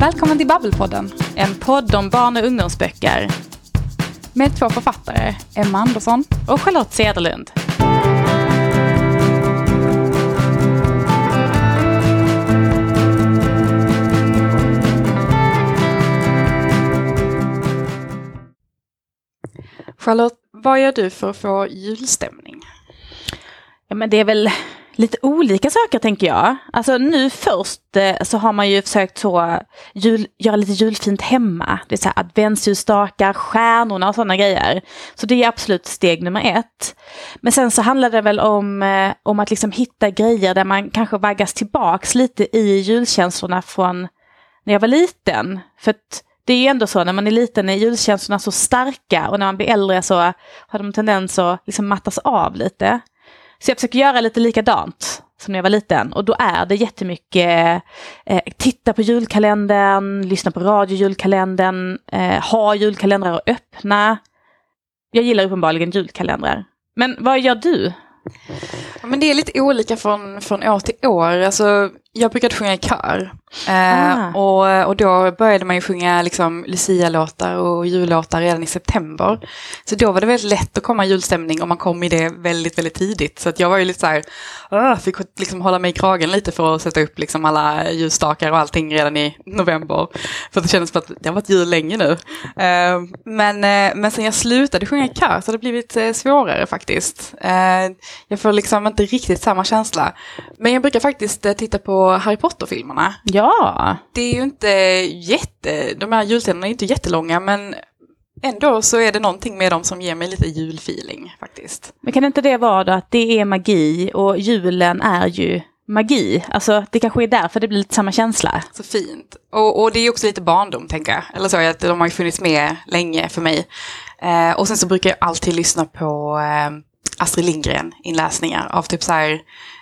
Välkommen till Babbelpodden, en podd om barn och ungdomsböcker. Med två författare, Emma Andersson och Charlotte Cederlund. Charlotte, vad gör du för att få julstämning? Ja, men det är väl lite olika saker tänker jag. Alltså nu först eh, så har man ju försökt så jul, göra lite julfint hemma. Det är så här adventsljusstakar, stjärnorna och sådana grejer. Så det är absolut steg nummer ett. Men sen så handlar det väl om, eh, om att liksom hitta grejer där man kanske vaggas tillbaks lite i julkänslorna från när jag var liten. För att det är ju ändå så när man är liten är julkänslorna så starka och när man blir äldre så har de tendens att liksom mattas av lite. Så jag försöker göra lite likadant som när jag var liten och då är det jättemycket eh, titta på julkalendern, lyssna på radio julkalendern, eh, ha julkalendrar öppna. Jag gillar uppenbarligen julkalendrar. Men vad gör du? Men det är lite olika från, från år till år. Alltså, jag brukade sjunga i kör. Eh, och, och då började man ju sjunga liksom Lucia-låtar och jullåtar redan i september. Så då var det väldigt lätt att komma i julstämning och man kom i det väldigt, väldigt tidigt. Så jag var ju lite så här, uh, fick liksom hålla mig i kragen lite för att sätta upp liksom alla ljusstakar och allting redan i november. För det kändes som att det har varit jul länge nu. Eh, men, eh, men sen jag slutade sjunga i kör så har det blivit eh, svårare faktiskt. Eh, jag får liksom inte riktigt samma känsla. Men jag brukar faktiskt eh, titta på Harry Potter-filmerna. Ja. Det är ju inte jätte, de här julscenerna är inte jättelånga men ändå så är det någonting med dem som ger mig lite julfeeling faktiskt. Men kan inte det vara då att det är magi och julen är ju magi? Alltså det kanske är därför det blir lite samma känsla. Så fint. Och, och det är också lite barndom tänker jag. Eller så, att de har ju funnits med länge för mig. Eh, och sen så brukar jag alltid lyssna på eh, Astrid Lindgren inläsningar av typ så här,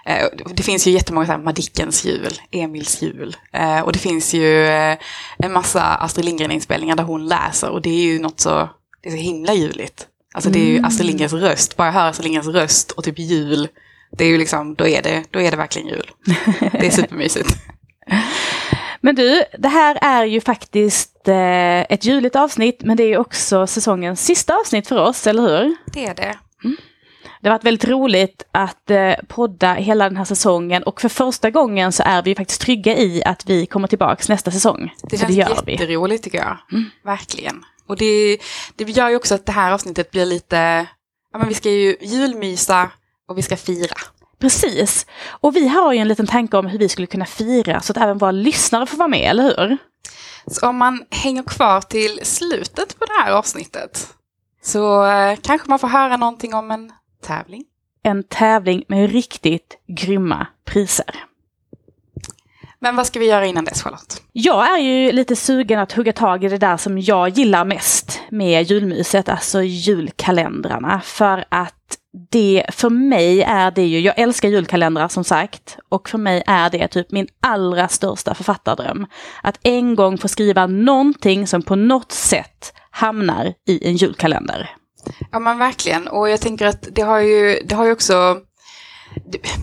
eh, det finns ju jättemånga så här Madickens jul, Emils jul eh, och det finns ju eh, en massa Astrid Lindgren inspelningar där hon läser och det är ju något så, det är så himla juligt. Alltså det är ju Astrid Lindgrens röst, bara jag hör Astrid Lindgrens röst och typ jul, det är ju liksom, då är det, då är det verkligen jul. Det är supermysigt. Men du, det här är ju faktiskt eh, ett juligt avsnitt men det är också säsongens sista avsnitt för oss, eller hur? Det är det. Det har varit väldigt roligt att eh, podda hela den här säsongen och för första gången så är vi faktiskt trygga i att vi kommer tillbaks nästa säsong. Det Så känns gör vi. jätteroligt tycker jag. Verkligen. Och det, det gör ju också att det här avsnittet blir lite, ja men vi ska ju julmysa och vi ska fira. Precis. Och vi har ju en liten tanke om hur vi skulle kunna fira så att även våra lyssnare får vara med, eller hur? Så om man hänger kvar till slutet på det här avsnittet så eh, kanske man får höra någonting om en tävling. En tävling med riktigt grymma priser. Men vad ska vi göra innan dess Charlotte? Jag är ju lite sugen att hugga tag i det där som jag gillar mest med julmyset, alltså julkalendrarna. För att det, för mig är det ju, jag älskar julkalendrar som sagt, och för mig är det typ min allra största författardröm. Att en gång få skriva någonting som på något sätt hamnar i en julkalender. Ja men verkligen, och jag tänker att det har ju, det har ju också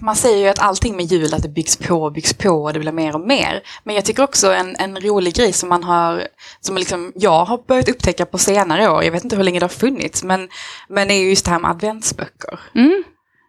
man säger ju att allting med jul, att det byggs på och byggs på och det blir mer och mer. Men jag tycker också en, en rolig grej som man har, som liksom jag har börjat upptäcka på senare år, jag vet inte hur länge det har funnits, men, men det är just det här med adventsböcker. Mm.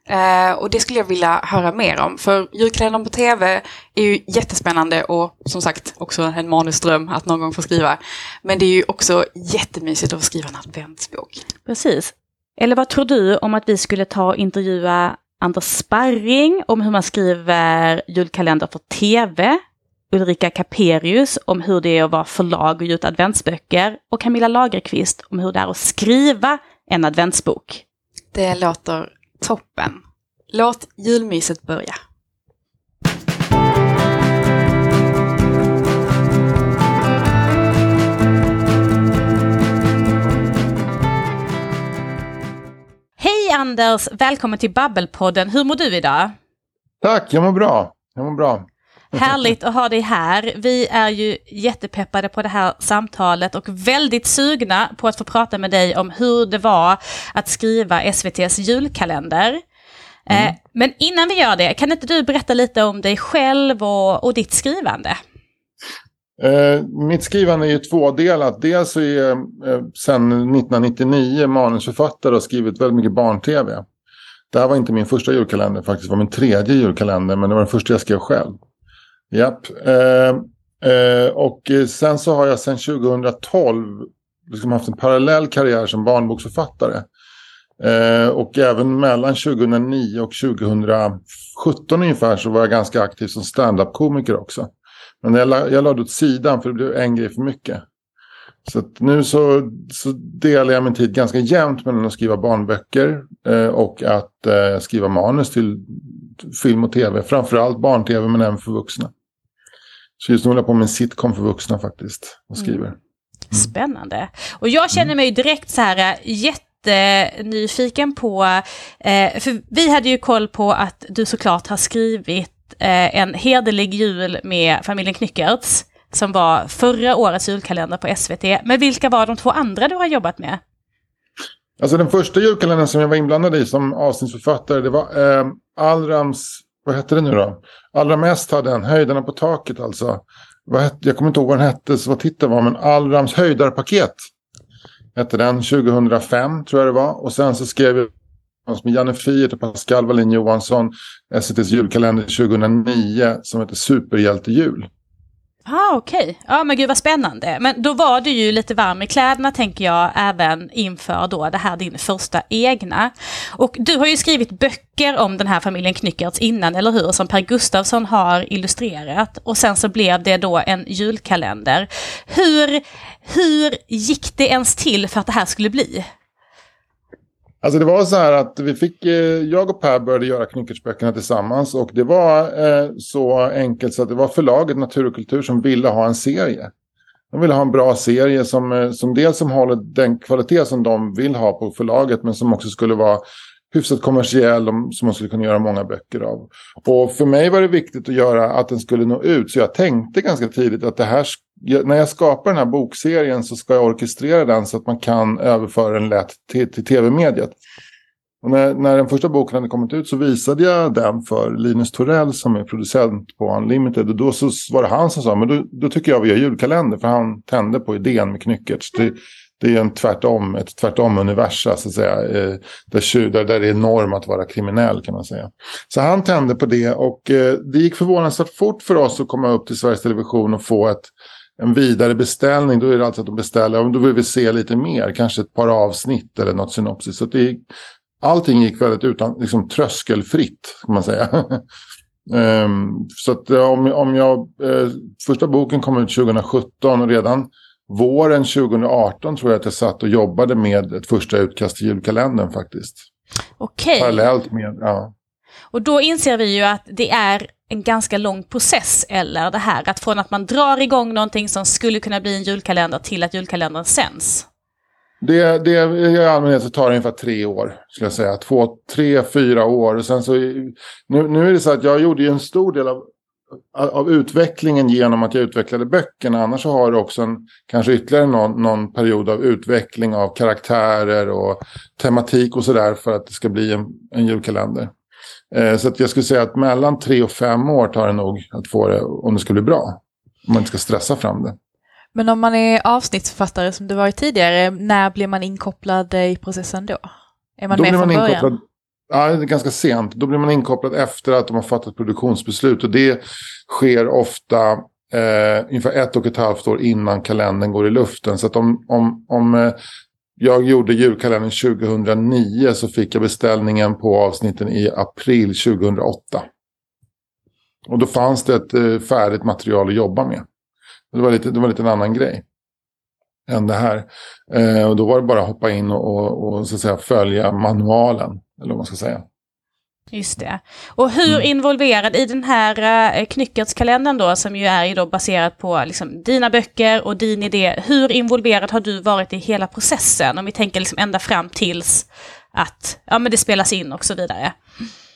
Eh, och det skulle jag vilja höra mer om, för julkalendern på tv är ju jättespännande och som sagt också en manusdröm att någon gång få skriva. Men det är ju också jättemysigt att få skriva en adventsbok. Precis. Eller vad tror du om att vi skulle ta och intervjua Anders Sparring om hur man skriver julkalender för tv, Ulrika Caperius om hur det är att vara förlag och ge ut adventsböcker och Camilla Lagerqvist om hur det är att skriva en adventsbok. Det låter toppen. Låt julmyset börja. Hej Anders! Välkommen till Babbelpodden. Hur mår du idag? Tack, jag mår bra. Jag mår bra. Härligt att ha dig här. Vi är ju jättepeppade på det här samtalet och väldigt sugna på att få prata med dig om hur det var att skriva SVTs julkalender. Eh, Men innan vi gör det, kan inte du berätta lite om dig själv och, och ditt skrivande? Eh, mitt skrivande är ju tvådelat. Dels så är jag eh, sedan 1999 manusförfattare och skrivit väldigt mycket barn-tv. Det här var inte min första julkalender faktiskt, det var min tredje julkalender men det var den första jag skrev själv. Japp. Eh, eh, och sen så har jag sedan 2012 liksom haft en parallell karriär som barnboksförfattare. Eh, och även mellan 2009 och 2017 ungefär så var jag ganska aktiv som stand-up-komiker också. Men jag, la, jag lade åt sidan för det blev en grej för mycket. Så nu så, så delar jag min tid ganska jämnt mellan att skriva barnböcker eh, och att eh, skriva manus till film och tv. Framförallt barn-tv men även för vuxna. Så just nu håller jag på med en sitcom för vuxna faktiskt och skriver. Mm. Spännande. Och jag känner mig direkt så här eh, jättenyfiken på, eh, för vi hade ju koll på att du såklart har skrivit eh, en hederlig jul med familjen Knyckertz som var förra årets julkalender på SVT. Men vilka var de två andra du har jobbat med? Alltså den första julkalendern som jag var inblandad i som avsnittsförfattare det var eh, Allrams, vad hette det nu då? Allra mest hade den, Höjdarna på taket alltså. Vad jag kommer inte ihåg vad den hette, så vad titeln var, men Allrams höjdarpaket. Hette den, 2005 tror jag det var. Och sen så skrev jag med Janne Fiert och Pascal Wallin Johansson SVTs julkalender 2009 som heter Superhjältejul. Ah, Okej, okay. ja men gud vad spännande. Men då var du ju lite varm i kläderna tänker jag även inför då det här din första egna. Och du har ju skrivit böcker om den här familjen Knyckertz innan, eller hur? Som Per Gustavsson har illustrerat. Och sen så blev det då en julkalender. Hur, hur gick det ens till för att det här skulle bli? Alltså det var så här att vi fick, eh, jag och Per började göra Knyckertsböckerna tillsammans och det var eh, så enkelt så att det var förlaget Natur och kultur som ville ha en serie. De ville ha en bra serie som, eh, som dels som håller den kvalitet som de vill ha på förlaget men som också skulle vara hyfsat kommersiell som man skulle kunna göra många böcker av. Och för mig var det viktigt att göra att den skulle nå ut så jag tänkte ganska tidigt att det här när jag skapar den här bokserien så ska jag orkestrera den så att man kan överföra den lätt till, till tv-mediet. Och när, när den första boken hade kommit ut så visade jag den för Linus Torell som är producent på Unlimited. Och då så var det han som sa, men då, då tycker jag vi gör julkalender. För han tände på idén med Knyckertz. Det, det är en tvärtom, ett tvärtom universa så alltså att säga. Eh, där, där, där det är norm att vara kriminell kan man säga. Så han tände på det och eh, det gick förvånansvärt fort för oss att komma upp till Sveriges Television och få ett en vidare beställning, då är det alltså att de beställer, då vill vi se lite mer, kanske ett par avsnitt eller något synopsis. Så det, allting gick väldigt utan, liksom tröskelfritt, kan man säga. um, så att om, om jag, eh, första boken kom ut 2017 och redan våren 2018 tror jag att jag satt och jobbade med ett första utkast till julkalendern faktiskt. Okej. Parallellt med, ja. Och då inser vi ju att det är en ganska lång process eller det här att från att man drar igång någonting som skulle kunna bli en julkalender till att julkalendern sänds? Det, det, I allmänhet så tar det ungefär tre år, skulle jag säga. Två, tre, fyra år. Och sen så, nu, nu är det så att jag gjorde ju en stor del av, av utvecklingen genom att jag utvecklade böckerna. Annars så har det också en, kanske ytterligare någon, någon period av utveckling av karaktärer och tematik och sådär för att det ska bli en, en julkalender. Eh, så att jag skulle säga att mellan tre och fem år tar det nog att få det om det skulle bli bra. Om man inte ska stressa fram det. Men om man är avsnittsförfattare som du varit tidigare, när blir man inkopplad i processen då? Är man då med från man början? Ja, det är ganska sent. Då blir man inkopplad efter att de har fattat produktionsbeslut. Och det sker ofta eh, ungefär ett och ett halvt år innan kalendern går i luften. Så att om, om, om eh, jag gjorde julkalendern 2009 så fick jag beställningen på avsnitten i april 2008. Och då fanns det ett eh, färdigt material att jobba med. Det var lite, det var lite en annan grej än det här. Eh, och då var det bara att hoppa in och, och, och, så att säga, följa manualen. Eller vad man ska säga. Just det. Och hur mm. involverad i den här uh, Knyckertskalendern då, som ju är ju då baserat på liksom, dina böcker och din idé. Hur involverad har du varit i hela processen? Om vi tänker liksom ända fram tills att ja, men det spelas in och så vidare.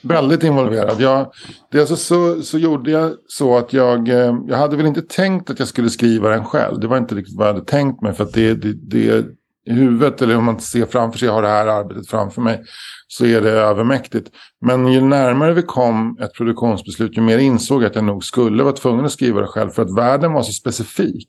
Väldigt involverad. Jag, det alltså så, så gjorde jag så att jag, eh, jag hade väl inte tänkt att jag skulle skriva den själv. Det var inte riktigt vad jag hade tänkt mig. För att det, det, det i huvudet eller om man ser framför sig, jag har det här arbetet framför mig, så är det övermäktigt. Men ju närmare vi kom ett produktionsbeslut, ju mer insåg jag att jag nog skulle vara tvungen att skriva det själv för att världen var så specifik.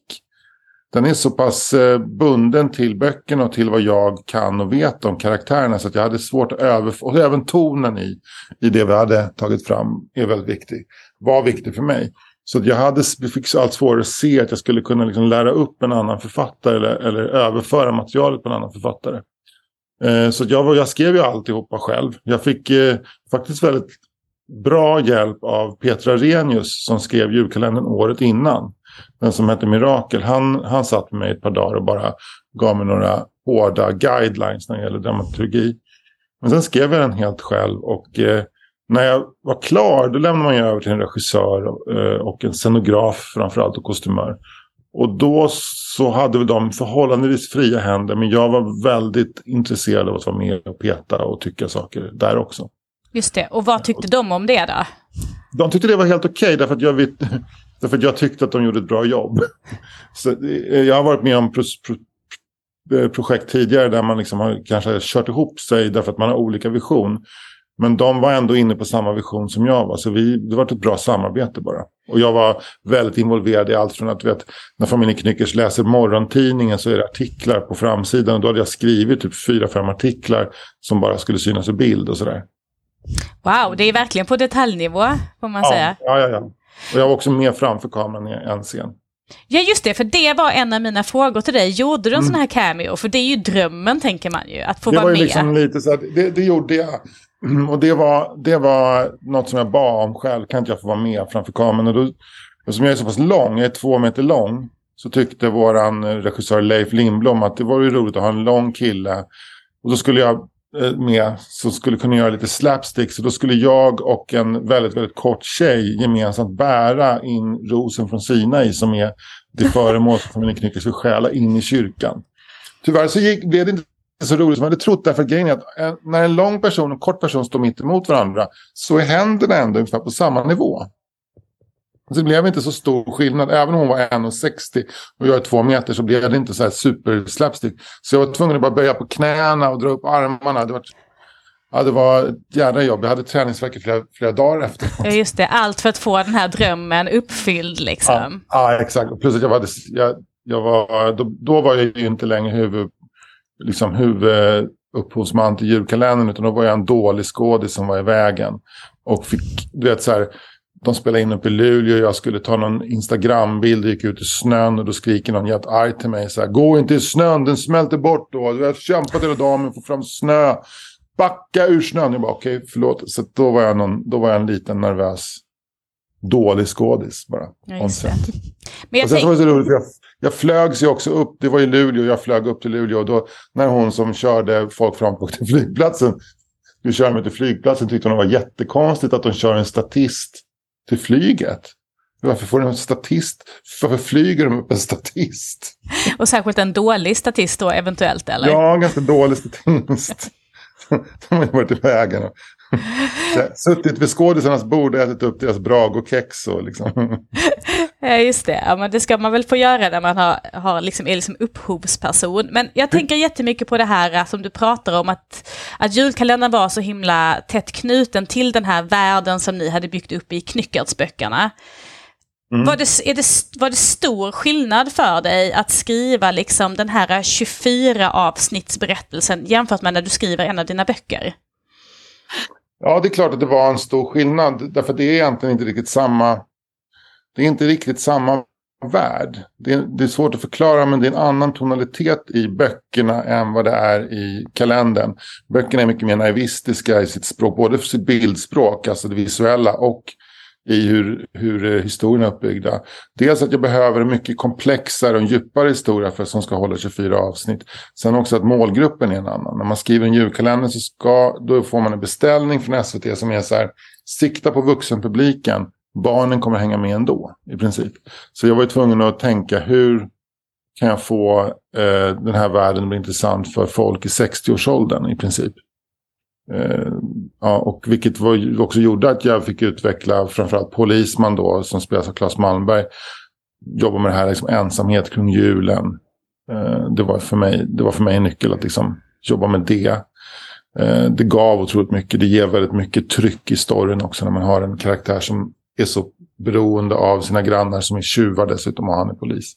Den är så pass eh, bunden till böckerna och till vad jag kan och vet om karaktärerna så att jag hade svårt att överföra, och även tonen i, i det vi hade tagit fram är väldigt viktig, var viktig för mig. Så jag hade, fick allt svårare att se att jag skulle kunna liksom lära upp en annan författare eller, eller överföra materialet på en annan författare. Eh, så jag, jag skrev ju alltihopa själv. Jag fick eh, faktiskt väldigt bra hjälp av Petra Renius som skrev julkalendern året innan. Den som hette Mirakel. Han, han satt med mig ett par dagar och bara gav mig några hårda guidelines när det gäller dramaturgi. Men sen skrev jag den helt själv och eh, när jag var klar då lämnade man ju över till en regissör eh, och en scenograf framförallt och kostymör. Och då så hade väl de förhållandevis fria händer men jag var väldigt intresserad av att vara med och peta och tycka saker där också. Just det, och vad tyckte de om det då? De tyckte det var helt okej okay, därför, att jag därför att jag tyckte att de gjorde ett bra jobb. Så, eh, jag har varit med om pro, pro, eh, projekt tidigare där man liksom har kanske kört ihop sig därför att man har olika vision. Men de var ändå inne på samma vision som jag var. Så vi, det var ett bra samarbete bara. Och jag var väldigt involverad i allt från att vet, när familjen Knyckers läser morgontidningen så är det artiklar på framsidan. Och då hade jag skrivit typ fyra, fem artiklar som bara skulle synas i bild och sådär. Wow, det är verkligen på detaljnivå får man ja, säga. Ja, ja, ja. Och jag var också med framför kameran i en scen. Ja just det, för det var en av mina frågor till dig. Gjorde du en mm. sån här cameo? För det är ju drömmen tänker man ju, att få det vara med. Liksom lite så att, det, det gjorde jag. Mm, och det var, det var något som jag bad om själv. Kan inte jag få vara med framför kameran? Och då, eftersom jag är så pass lång, jag är två meter lång. Så tyckte våran eh, regissör Leif Lindblom att det var ju roligt att ha en lång kille. Och då skulle jag eh, med som skulle kunna göra lite slapstick. Så då skulle jag och en väldigt, väldigt kort tjej gemensamt bära in rosen från Sinai som är det föremål som familjen Knyckers vill stjäla in i kyrkan. Tyvärr så gick, blev det inte så roligt som jag hade trott. Därför att grejen är att när en lång person och en kort person står mitt emot varandra så är händerna ändå ungefär på samma nivå. Så det blev inte så stor skillnad. Även om hon var 1,60 och jag är två meter så blev det inte så här super slapstick. Så jag var tvungen att bara böja på knäna och dra upp armarna. Det var, ja, det var ett jädra jobb. Jag hade träningsvärk i flera, flera dagar efter. Ja, just det. Allt för att få den här drömmen uppfylld liksom. Ja, ja exakt. Plus att jag var, jag, jag var då, då var jag ju inte längre huvud liksom huvudupphovsman till julkalendern utan då var jag en dålig skådis som var i vägen. Och fick, du vet så här, de spelade in uppe i Luleå jag skulle ta någon Instagram-bild gick ut i snön och då skriker någon jättearg till mig så här, gå inte i snön, den smälter bort då. Du har kämpat hela dagen med att få fram snö. Backa ur snön. Jag bara okej, okay, förlåt. Så då var, jag någon, då var jag en liten nervös dålig skådis bara. Ja, Men jag och sen så var det så roligt, jag, jag flögs ju också upp, det var i Luleå, jag flög upp till Luleå. Och då, när hon som körde folk fram på till flygplatsen, skulle köra mig till flygplatsen, tyckte hon det var jättekonstigt att de kör en statist till flyget. Varför får de en statist? Varför flyger de upp en statist? Och särskilt en dålig statist då eventuellt eller? Ja, en ganska dålig statist. de har ju varit i vägen. Suttit vid skådisarnas bord och ätit upp deras brag och kex och liksom. Ja, just det. Ja, men det ska man väl få göra när man har, har liksom, är liksom upphovsperson. Men jag tänker jättemycket på det här äh, som du pratar om, att, att julkalendern var så himla tätt knuten till den här världen som ni hade byggt upp i Knyckertsböckerna. Mm. Var, det, är det, var det stor skillnad för dig att skriva liksom den här 24 avsnittsberättelsen jämfört med när du skriver en av dina böcker? Ja, det är klart att det var en stor skillnad. Därför att det är egentligen inte riktigt samma. Det är inte riktigt samma värld. Det är, det är, svårt att förklara men det är en annan tonalitet i böckerna än vad det är i kalendern. Böckerna är mycket mer naivistiska i sitt språk, både för sitt bildspråk, alltså det visuella och i hur, hur eh, historien är uppbyggda. Dels att jag behöver en mycket komplexare och djupare historia för som ska hålla 24 avsnitt. Sen också att målgruppen är en annan. När man skriver en julkalender så ska, då får man en beställning från SVT som är så här, sikta på vuxenpubliken. Barnen kommer hänga med ändå i princip. Så jag var ju tvungen att tänka hur kan jag få eh, den här världen att bli intressant för folk i 60-årsåldern i princip. Eh, ja, och vilket var, också gjorde att jag fick utveckla framförallt Polisman då som spelas av Claes Malmberg. Jobba med det här liksom ensamhet kring julen. Eh, det, var för mig, det var för mig en nyckel att liksom jobba med det. Eh, det gav otroligt mycket. Det ger väldigt mycket tryck i storyn också när man har en karaktär som är så beroende av sina grannar som är tjuvar dessutom och han är polis.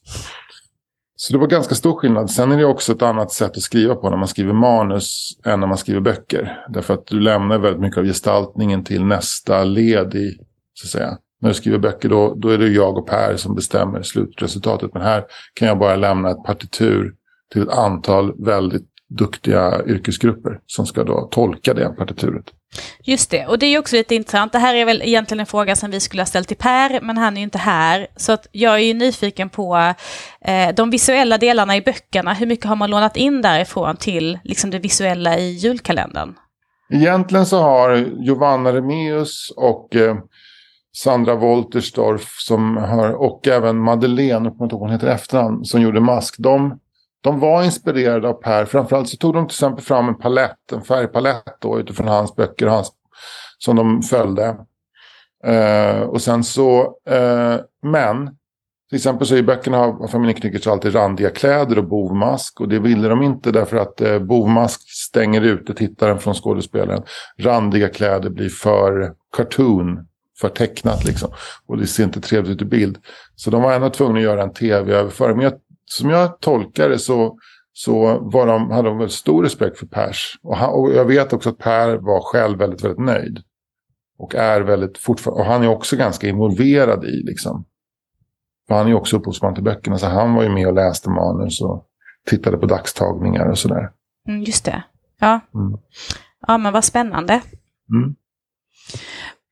Så det var ganska stor skillnad. Sen är det också ett annat sätt att skriva på när man skriver manus än när man skriver böcker. Därför att du lämnar väldigt mycket av gestaltningen till nästa led i, så att säga. När du skriver böcker då, då är det jag och Per som bestämmer slutresultatet. Men här kan jag bara lämna ett partitur till ett antal väldigt duktiga yrkesgrupper som ska då tolka det partituret. Just det, och det är också lite intressant. Det här är väl egentligen en fråga som vi skulle ha ställt till Per, men han är ju inte här. Så att jag är ju nyfiken på eh, de visuella delarna i böckerna. Hur mycket har man lånat in därifrån till liksom det visuella i julkalendern? Egentligen så har Giovanna Remius och eh, Sandra Wolterstorff som har, och även Madeleine, jag kommer inte ihåg hon heter efternamn, som gjorde Mask. De de var inspirerade av Per. Framförallt så tog de till exempel fram en palett, en färgpalett då, utifrån hans böcker hans, som de följde. Uh, och sen så, uh, men till exempel så i böckerna har familjen Knyckertz alltid randiga kläder och bovmask. Och det ville de inte därför att eh, bovmask stänger ute tittaren från skådespelaren. Randiga kläder blir för cartoon, för tecknat liksom. Och det ser inte trevligt ut i bild. Så de var ändå tvungna att göra en tv-överföring. Men jag som jag tolkar det så, så var de, hade de väldigt stor respekt för Pers. Och, han, och jag vet också att Per var själv väldigt, väldigt nöjd. Och är väldigt fortfarande, och han är också ganska involverad i liksom. För han är ju också upphovsman till böckerna, så han var ju med och läste manus och tittade på dagstagningar och sådär. Mm, just det. Ja. Mm. ja, men vad spännande. Mm.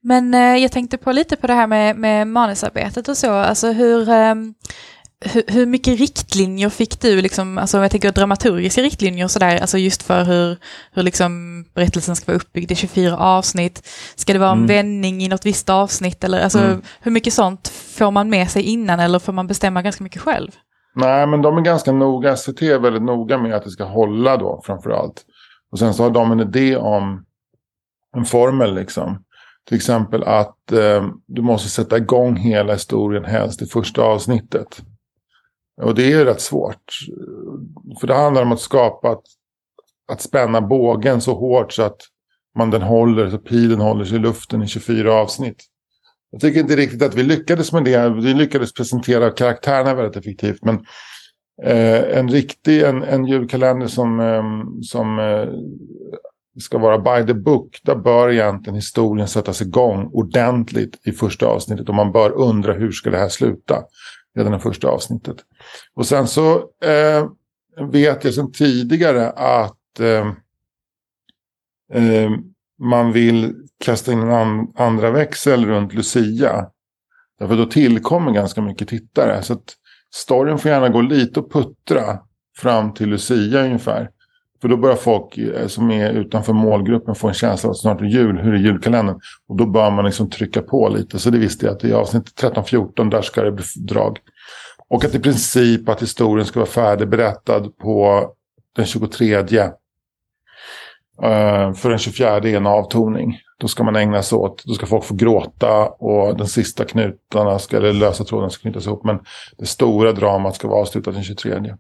Men eh, jag tänkte på lite på det här med, med manusarbetet och så. Alltså hur, eh, hur, hur, mycket riktlinjer fick du, liksom, alltså jag tänker dramaturgiska riktlinjer och sådär, alltså just för hur, hur liksom berättelsen ska vara uppbyggd i 24 avsnitt? Ska det vara en mm. vändning i något visst avsnitt? Eller alltså, mm. hur mycket sånt får man med sig innan eller får man bestämma ganska mycket själv? Nej, men de är ganska noga, SVT är väldigt noga med att det ska hålla då framför allt. Och sen så har de en idé om en formel liksom. Till exempel att eh, du måste sätta igång hela historien helst i första avsnittet. Och det är rätt svårt. För det handlar om att skapa, att, att spänna bågen så hårt så att man den håller, så pilen håller sig i luften i 24 avsnitt. Jag tycker inte riktigt att vi lyckades med det. Vi lyckades presentera karaktärerna väldigt effektivt. Men eh, en riktig, en, en julkalender som, eh, som eh, ska vara by the book. Där bör egentligen historien sättas igång ordentligt i första avsnittet. Och man bör undra hur ska det här sluta redan i första avsnittet. Och sen så eh, vet jag sedan tidigare att eh, eh, man vill kasta in en an andra växel runt Lucia. Därför då tillkommer ganska mycket tittare. Så att storyn får gärna gå lite och puttra fram till Lucia ungefär. För då börjar folk eh, som är utanför målgruppen få en känsla av att snart är jul, hur är julkalendern? Och då bör man liksom trycka på lite. Så det visste jag att i avsnitt 13-14 där ska det bli drag. Och att i princip att historien ska vara färdigberättad på den 23. Eh, för den 24 är en avtoning. Då ska man ägna sig åt, då ska folk få gråta och den sista knutarna ska, eller lösa tråden ska knytas ihop. Men det stora dramat ska vara avslutat den 23.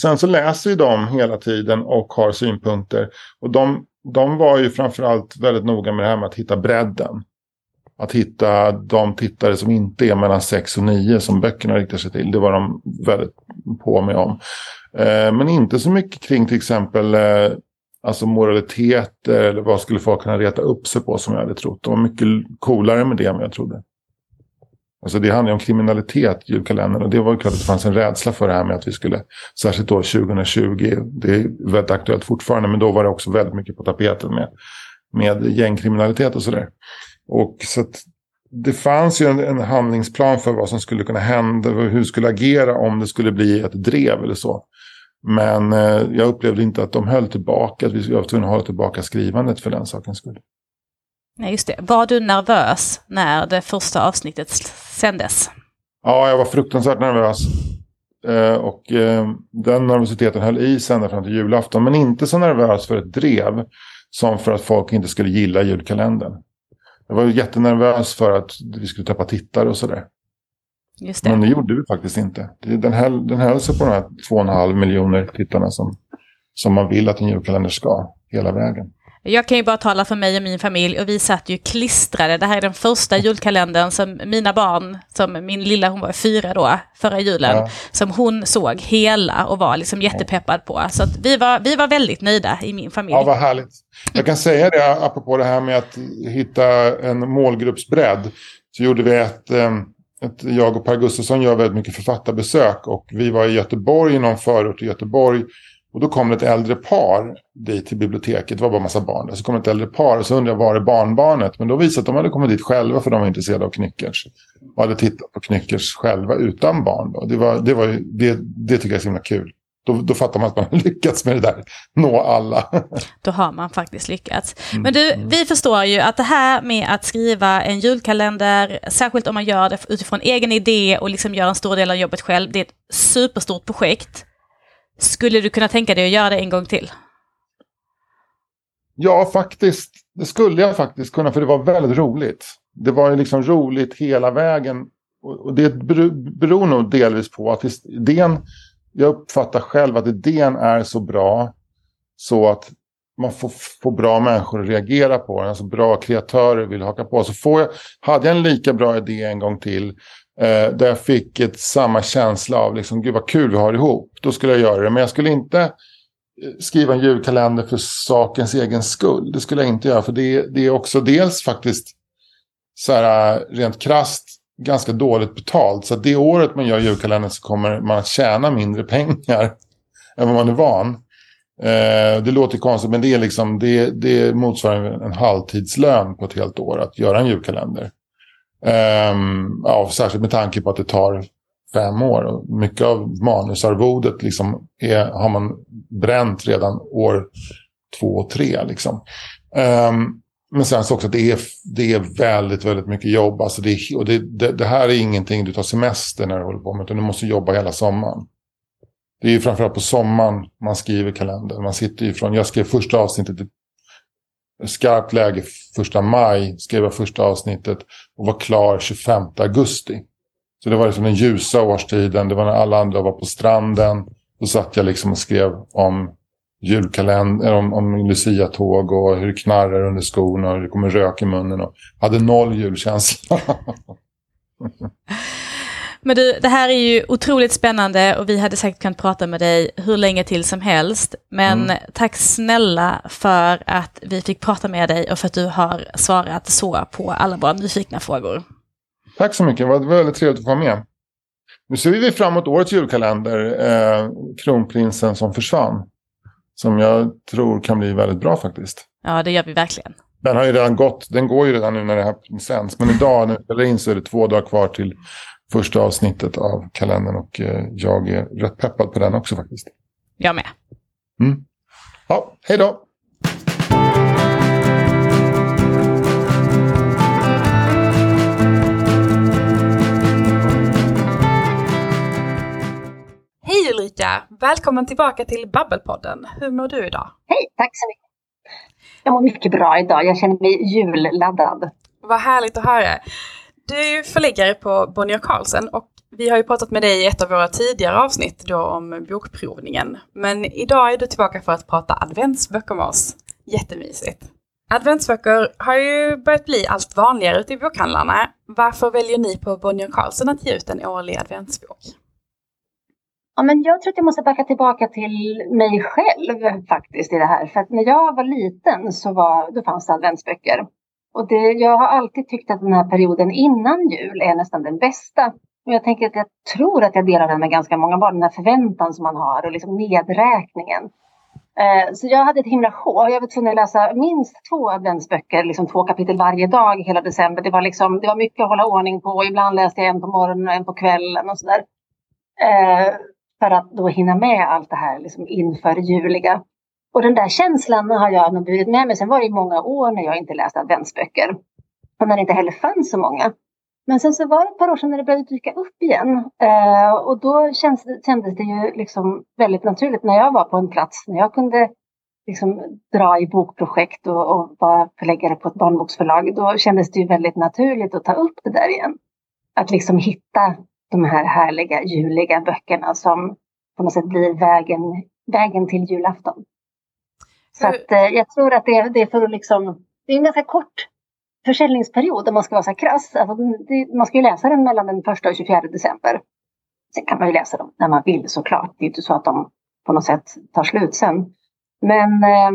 Sen så läser ju de hela tiden och har synpunkter. Och de, de var ju framförallt väldigt noga med det här med att hitta bredden. Att hitta de tittare som inte är mellan 6 och 9 som böckerna riktar sig till. Det var de väldigt på med om. Eh, men inte så mycket kring till exempel eh, alltså moraliteter eller vad skulle folk kunna reta upp sig på som jag hade trott. De var mycket coolare med det än jag trodde. Alltså det handlar om kriminalitet, julkalendern. Och det var ju klart att det fanns en rädsla för det här med att vi skulle, särskilt då 2020, det är väldigt aktuellt fortfarande, men då var det också väldigt mycket på tapeten med, med gängkriminalitet och sådär. Och så att det fanns ju en, en, handlingsplan för vad som skulle kunna hända och hur skulle agera om det skulle bli ett drev eller så. Men eh, jag upplevde inte att de höll tillbaka, att vi var tvungna att hålla tillbaka skrivandet för den sakens skull. Nej, just det. Var du nervös när det första avsnittet sändes? Ja, jag var fruktansvärt nervös. Eh, och eh, den nervositeten höll i sig ända fram till julafton. Men inte så nervös för ett drev som för att folk inte skulle gilla julkalendern. Jag var jättenervös för att vi skulle tappa tittare och sådär. Just det. Men det gjorde vi faktiskt inte. Den höll, den höll sig på de här 2,5 miljoner tittarna som, som man vill att en julkalender ska hela vägen. Jag kan ju bara tala för mig och min familj och vi satt ju klistrade. Det här är den första julkalendern som mina barn, som min lilla, hon var fyra då, förra julen, ja. som hon såg hela och var liksom jättepeppad på. Så vi, var, vi var väldigt nöjda i min familj. Ja, vad härligt. Jag kan säga det, apropå det här med att hitta en målgruppsbredd, så gjorde vi ett, ett jag och Per Gustafsson gör väldigt mycket författarbesök och vi var i Göteborg, i någon förort i Göteborg, och då kom det ett äldre par dit till biblioteket. Det var bara en massa barn där. Så kom ett äldre par och så undrade jag var är barnbarnet? Men då visade att de hade kommit dit själva för de var intresserade av Knyckers. Och hade tittat på Knyckers själva utan barn. Då. Det, var, det, var, det, det tycker jag är så himla kul. Då, då fattar man att man har lyckats med det där. Nå alla. Då har man faktiskt lyckats. Mm. Men du, vi förstår ju att det här med att skriva en julkalender, särskilt om man gör det utifrån egen idé och liksom gör en stor del av jobbet själv, det är ett superstort projekt. Skulle du kunna tänka dig att göra det en gång till? Ja, faktiskt. Det skulle jag faktiskt kunna, för det var väldigt roligt. Det var ju liksom roligt hela vägen. Och det beror nog delvis på att idén, jag uppfattar själv att idén är så bra så att man får, får bra människor att reagera på den. Alltså bra kreatörer vill haka på. Så får jag, hade jag en lika bra idé en gång till Eh, där jag fick ett, samma känsla av liksom, gud vad kul vi har ihop. Då skulle jag göra det. Men jag skulle inte eh, skriva en julkalender för sakens egen skull. Det skulle jag inte göra. För det, det är också dels faktiskt så här, eh, rent krast ganska dåligt betalt. Så det året man gör julkalendern så kommer man att tjäna mindre pengar än vad man är van. Eh, det låter konstigt men det, är liksom, det, det motsvarar en halvtidslön på ett helt år att göra en julkalender. Um, ja, särskilt med tanke på att det tar fem år. Mycket av manusarvodet liksom är, har man bränt redan år två och tre. Liksom. Um, men sen så också att det är, det är väldigt, väldigt mycket jobb. Alltså det, och det, det, det, här är ingenting du tar semester när du håller på med, utan du måste jobba hela sommaren. Det är ju framförallt på sommaren man skriver kalendern. Man sitter ju från, jag skrev första avsnittet i skarpt läge första maj, skrev jag första avsnittet och var klar 25 augusti. Så det var liksom den ljusa årstiden, det var när alla andra var på stranden. Då satt jag liksom och skrev om julkalender, om, om Lucia-tåg och hur det knarrar under skorna och hur det kommer rök i munnen och hade noll julkänsla. Men du, det här är ju otroligt spännande och vi hade säkert kunnat prata med dig hur länge till som helst. Men mm. tack snälla för att vi fick prata med dig och för att du har svarat så på alla våra nyfikna frågor. Tack så mycket, det var väldigt trevligt att vara med. Nu ser vi fram emot årets julkalender, eh, Kronprinsen som försvann. Som jag tror kan bli väldigt bra faktiskt. Ja, det gör vi verkligen. Den har ju redan gått, den går ju redan nu när det här sänds. Men idag när vi spelar in så är det två dagar kvar till första avsnittet av kalendern och eh, jag är rätt peppad på den också faktiskt. Jag med. Mm. Ja, hej då! Hej Ulrika! Välkommen tillbaka till Babbelpodden. Hur mår du idag? Hej, tack så mycket. Jag mår mycket bra idag. Jag känner mig julladdad. Vad härligt att höra. Du är ju förläggare på Bonnier Carlsen och vi har ju pratat med dig i ett av våra tidigare avsnitt då om bokprovningen. Men idag är du tillbaka för att prata adventsböcker med oss. Jättemysigt. Adventsböcker har ju börjat bli allt vanligare ute i bokhandlarna. Varför väljer ni på Bonnier Carlsen att ge ut en årlig adventsbok? Ja, men jag tror att jag måste backa tillbaka till mig själv faktiskt i det här. För att när jag var liten så var, då fanns det adventsböcker. Och det, jag har alltid tyckt att den här perioden innan jul är nästan den bästa. Och jag tänker att jag tror att jag delar den med ganska många barn, den här förväntan som man har och liksom nedräkningen. Eh, så jag hade ett himla sjå. Jag var tvungen att läsa minst två adventsböcker, liksom två kapitel varje dag hela december. Det var, liksom, det var mycket att hålla ordning på. Ibland läste jag en på morgonen och en på kvällen och sådär. Eh, för att då hinna med allt det här liksom inför juliga. Och den där känslan har jag nog burit med mig. Sen var det många år när jag inte läste adventsböcker. Och när det inte heller fanns så många. Men sen så var det ett par år sedan när det började dyka upp igen. Eh, och då kändes det, kändes det ju liksom väldigt naturligt när jag var på en plats. När jag kunde liksom dra i bokprojekt och, och vara förläggare på ett barnboksförlag. Då kändes det ju väldigt naturligt att ta upp det där igen. Att liksom hitta de här härliga juliga böckerna som på något sätt blir vägen, vägen till julafton. Så att, eh, jag tror att det, det är för att liksom, det är en ganska kort försäljningsperiod om man ska vara så här krass. Alltså, det, man ska ju läsa den mellan den första och 24 december. Sen kan man ju läsa dem när man vill såklart. Det är inte så att de på något sätt tar slut sen. Men, eh,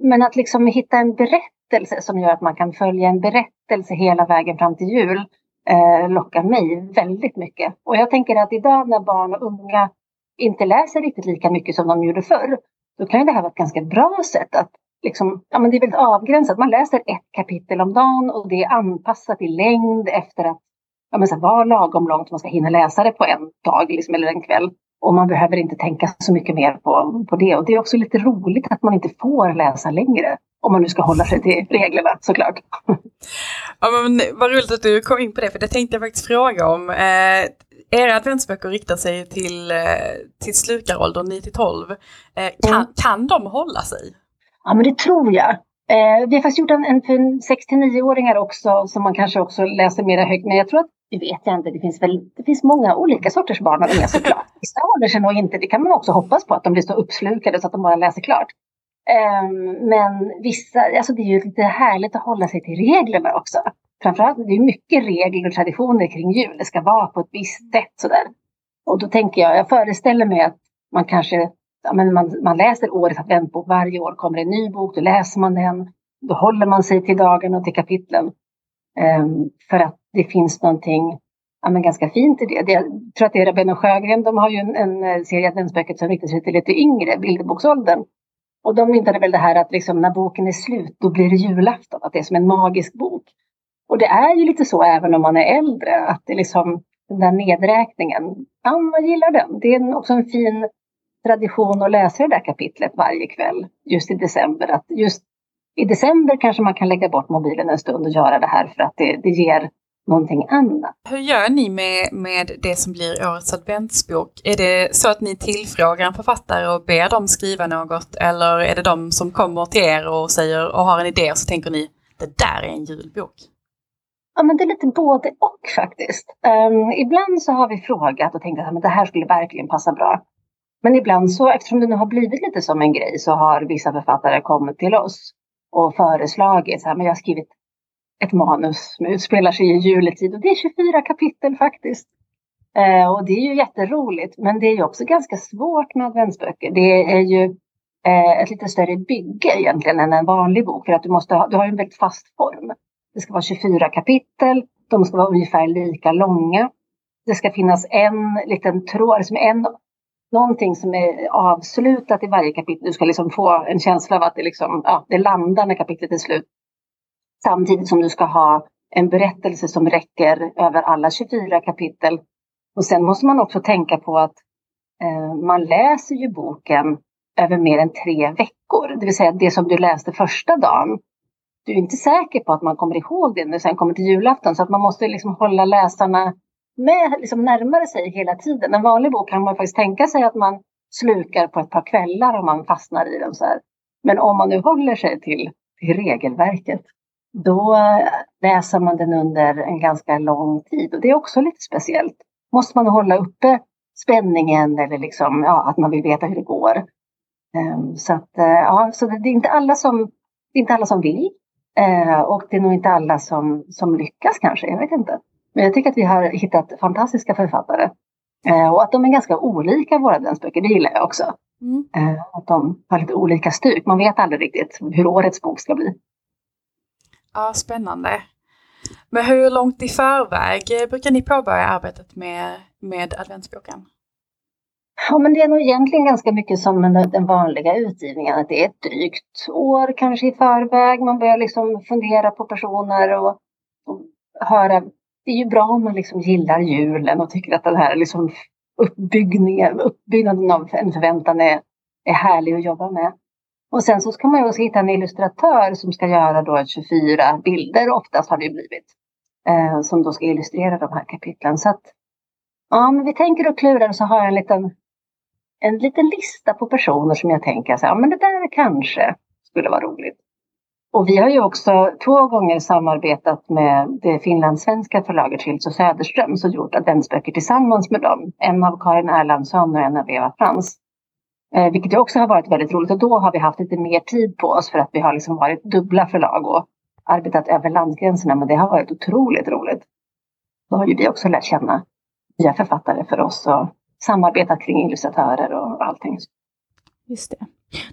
men att liksom hitta en berättelse som gör att man kan följa en berättelse hela vägen fram till jul eh, lockar mig väldigt mycket. Och jag tänker att idag när barn och unga inte läser riktigt lika mycket som de gjorde förr, då kan det här vara ett ganska bra sätt att liksom, ja men det är väldigt avgränsat. Man läser ett kapitel om dagen och det är anpassat i längd efter att ja, men så vara lagom långt man ska hinna läsa det på en dag liksom, eller en kväll. Och man behöver inte tänka så mycket mer på, på det. Och det är också lite roligt att man inte får läsa längre. Om man nu ska hålla sig till reglerna såklart. Ja, men vad roligt att du kom in på det, för det tänkte jag faktiskt fråga om. Eh, era adventsböcker riktar sig till, eh, till slukaråldern 9 till 12. Eh, kan, mm. kan de hålla sig? Ja, men det tror jag. Eh, vi har faktiskt gjort en, en för 6 till 9-åringar också som man kanske också läser mera högt. Men jag tror att, det vet jag inte, det finns, väl, det finns många olika sorters barn och unga såklart. Vissa håller sig nog inte, det kan man också hoppas på, att de blir så uppslukade så att de bara läser klart. Eh, men vissa, alltså det är ju lite härligt att hålla sig till reglerna också. Framförallt, det är mycket regler och traditioner kring jul. Det ska vara på ett visst sätt sådär. Och då tänker jag, jag föreställer mig att man kanske ja, men man, man läser årets adventbok. Varje år kommer en ny bok, då läser man den. Då håller man sig till dagen och till kapitlen. Um, för att det finns någonting ja, men ganska fint i det. det. Jag tror att det är Rabén och Sjögren, de har ju en, en eh, serie adventsböcker som riktar sig till lite yngre, bilderboksåldern. Och de myntade väl det här att liksom, när boken är slut, då blir det julafton. Att det är som en magisk bok. Och det är ju lite så även om man är äldre, att det liksom den där nedräkningen, ja, man gillar den. Det är också en fin tradition att läsa det där kapitlet varje kväll just i december. Att just i december kanske man kan lägga bort mobilen en stund och göra det här för att det, det ger någonting annat. Hur gör ni med, med det som blir årets adventsbok? Är det så att ni tillfrågar en författare och ber dem skriva något eller är det de som kommer till er och säger och har en idé och så tänker ni det där är en julbok? Ja, men det är lite både och faktiskt. Um, ibland så har vi frågat och tänkt att det här skulle verkligen passa bra. Men ibland så, eftersom det nu har blivit lite som en grej, så har vissa författare kommit till oss och föreslagit, så här, men jag har skrivit ett manus som utspelar sig i juletid och det är 24 kapitel faktiskt. Eh, och det är ju jätteroligt, men det är ju också ganska svårt med adventsböcker. Det är ju eh, ett lite större bygge egentligen än en vanlig bok, för att du, måste ha, du har en väldigt fast form. Det ska vara 24 kapitel, de ska vara ungefär lika långa. Det ska finnas en liten tråd, som en någonting som är avslutat i varje kapitel. Du ska liksom få en känsla av att det, liksom, ja, det landar när kapitlet är slut. Samtidigt som du ska ha en berättelse som räcker över alla 24 kapitel. Och sen måste man också tänka på att eh, man läser ju boken över mer än tre veckor. Det vill säga det som du läste första dagen. Du är inte säker på att man kommer ihåg det när du sen kommer till julafton. Så att man måste liksom hålla läsarna med liksom närmare sig hela tiden. En vanlig bok kan man faktiskt tänka sig att man slukar på ett par kvällar om man fastnar i den. Så här. Men om man nu håller sig till, till regelverket, då läser man den under en ganska lång tid. Och det är också lite speciellt. Måste man hålla uppe spänningen eller liksom, ja, att man vill veta hur det går. Um, så att, uh, ja, så det, det, är inte alla som, det är inte alla som vill. Uh, och det är nog inte alla som, som lyckas kanske, jag vet inte. Men jag tycker att vi har hittat fantastiska författare. Eh, och att de är ganska olika våra dansböcker, det gillar jag också. Mm. Eh, att de har lite olika stuk. Man vet aldrig riktigt hur årets bok ska bli. Ja, spännande. Men hur långt i förväg brukar ni påbörja arbetet med, med adventsboken? Ja, men det är nog egentligen ganska mycket som den vanliga utgivningen. Att det är ett drygt år kanske i förväg. Man börjar liksom fundera på personer och, och höra det är ju bra om man liksom gillar julen och tycker att den här liksom uppbyggningen, uppbyggnaden av en förväntan är, är härlig att jobba med. Och sen så ska man ju också hitta en illustratör som ska göra då 24 bilder, oftast har det blivit, eh, som då ska illustrera de här kapitlen. Så att, ja, men vi tänker och klurar och så har jag en liten, en liten lista på personer som jag tänker så här, ja men det där kanske skulle vara roligt. Och vi har ju också två gånger samarbetat med det finlandssvenska förlaget Schilds och Söderström som gjort adventsböcker tillsammans med dem. En av Karin Erlandsson och en av Eva Frans. Eh, vilket ju också har varit väldigt roligt och då har vi haft lite mer tid på oss för att vi har liksom varit dubbla förlag och arbetat över landsgränserna. Men det har varit otroligt roligt. Då har ju vi också lärt känna nya författare för oss och samarbetat kring illustratörer och allting. Just det.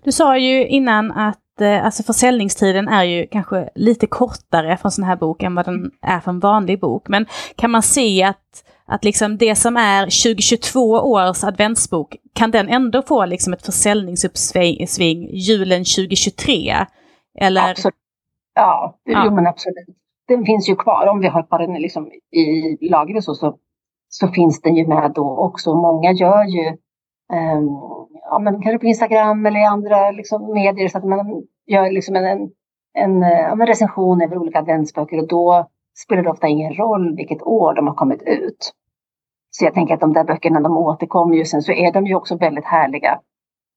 Du sa ju innan att eh, alltså försäljningstiden är ju kanske lite kortare för en sån här bok än vad den är för en vanlig bok. Men kan man se att, att liksom det som är 2022 års adventsbok, kan den ändå få liksom ett försäljningsuppsving julen 2023? Eller? Absolut. Ja, ja. Jo, men absolut. Den finns ju kvar. Om vi har den liksom i lagret så, så, så finns den ju med då också. Många gör ju eh, ja, men kanske på Instagram eller i andra liksom, medier så att man gör liksom en, en, en, en recension över olika adventsböcker och då spelar det ofta ingen roll vilket år de har kommit ut. Så jag tänker att de där böckerna de återkommer ju sen så är de ju också väldigt härliga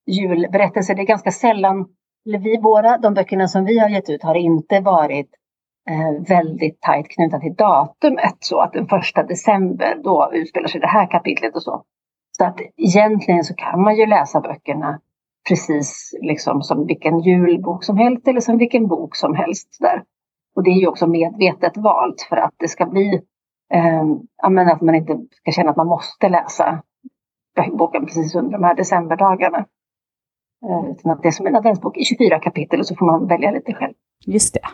julberättelser. Det är ganska sällan, eller vi våra, de böckerna som vi har gett ut har inte varit Eh, väldigt tajt knutna till datumet så att den första december då utspelar sig det här kapitlet och så. Så att egentligen så kan man ju läsa böckerna precis liksom som vilken julbok som helst eller som vilken bok som helst. Där. Och det är ju också medvetet valt för att det ska bli, eh, att man inte ska känna att man måste läsa boken precis under de här decemberdagarna. Eh, utan att det är som en adventsbok i 24 kapitel och så får man välja lite själv. Just det.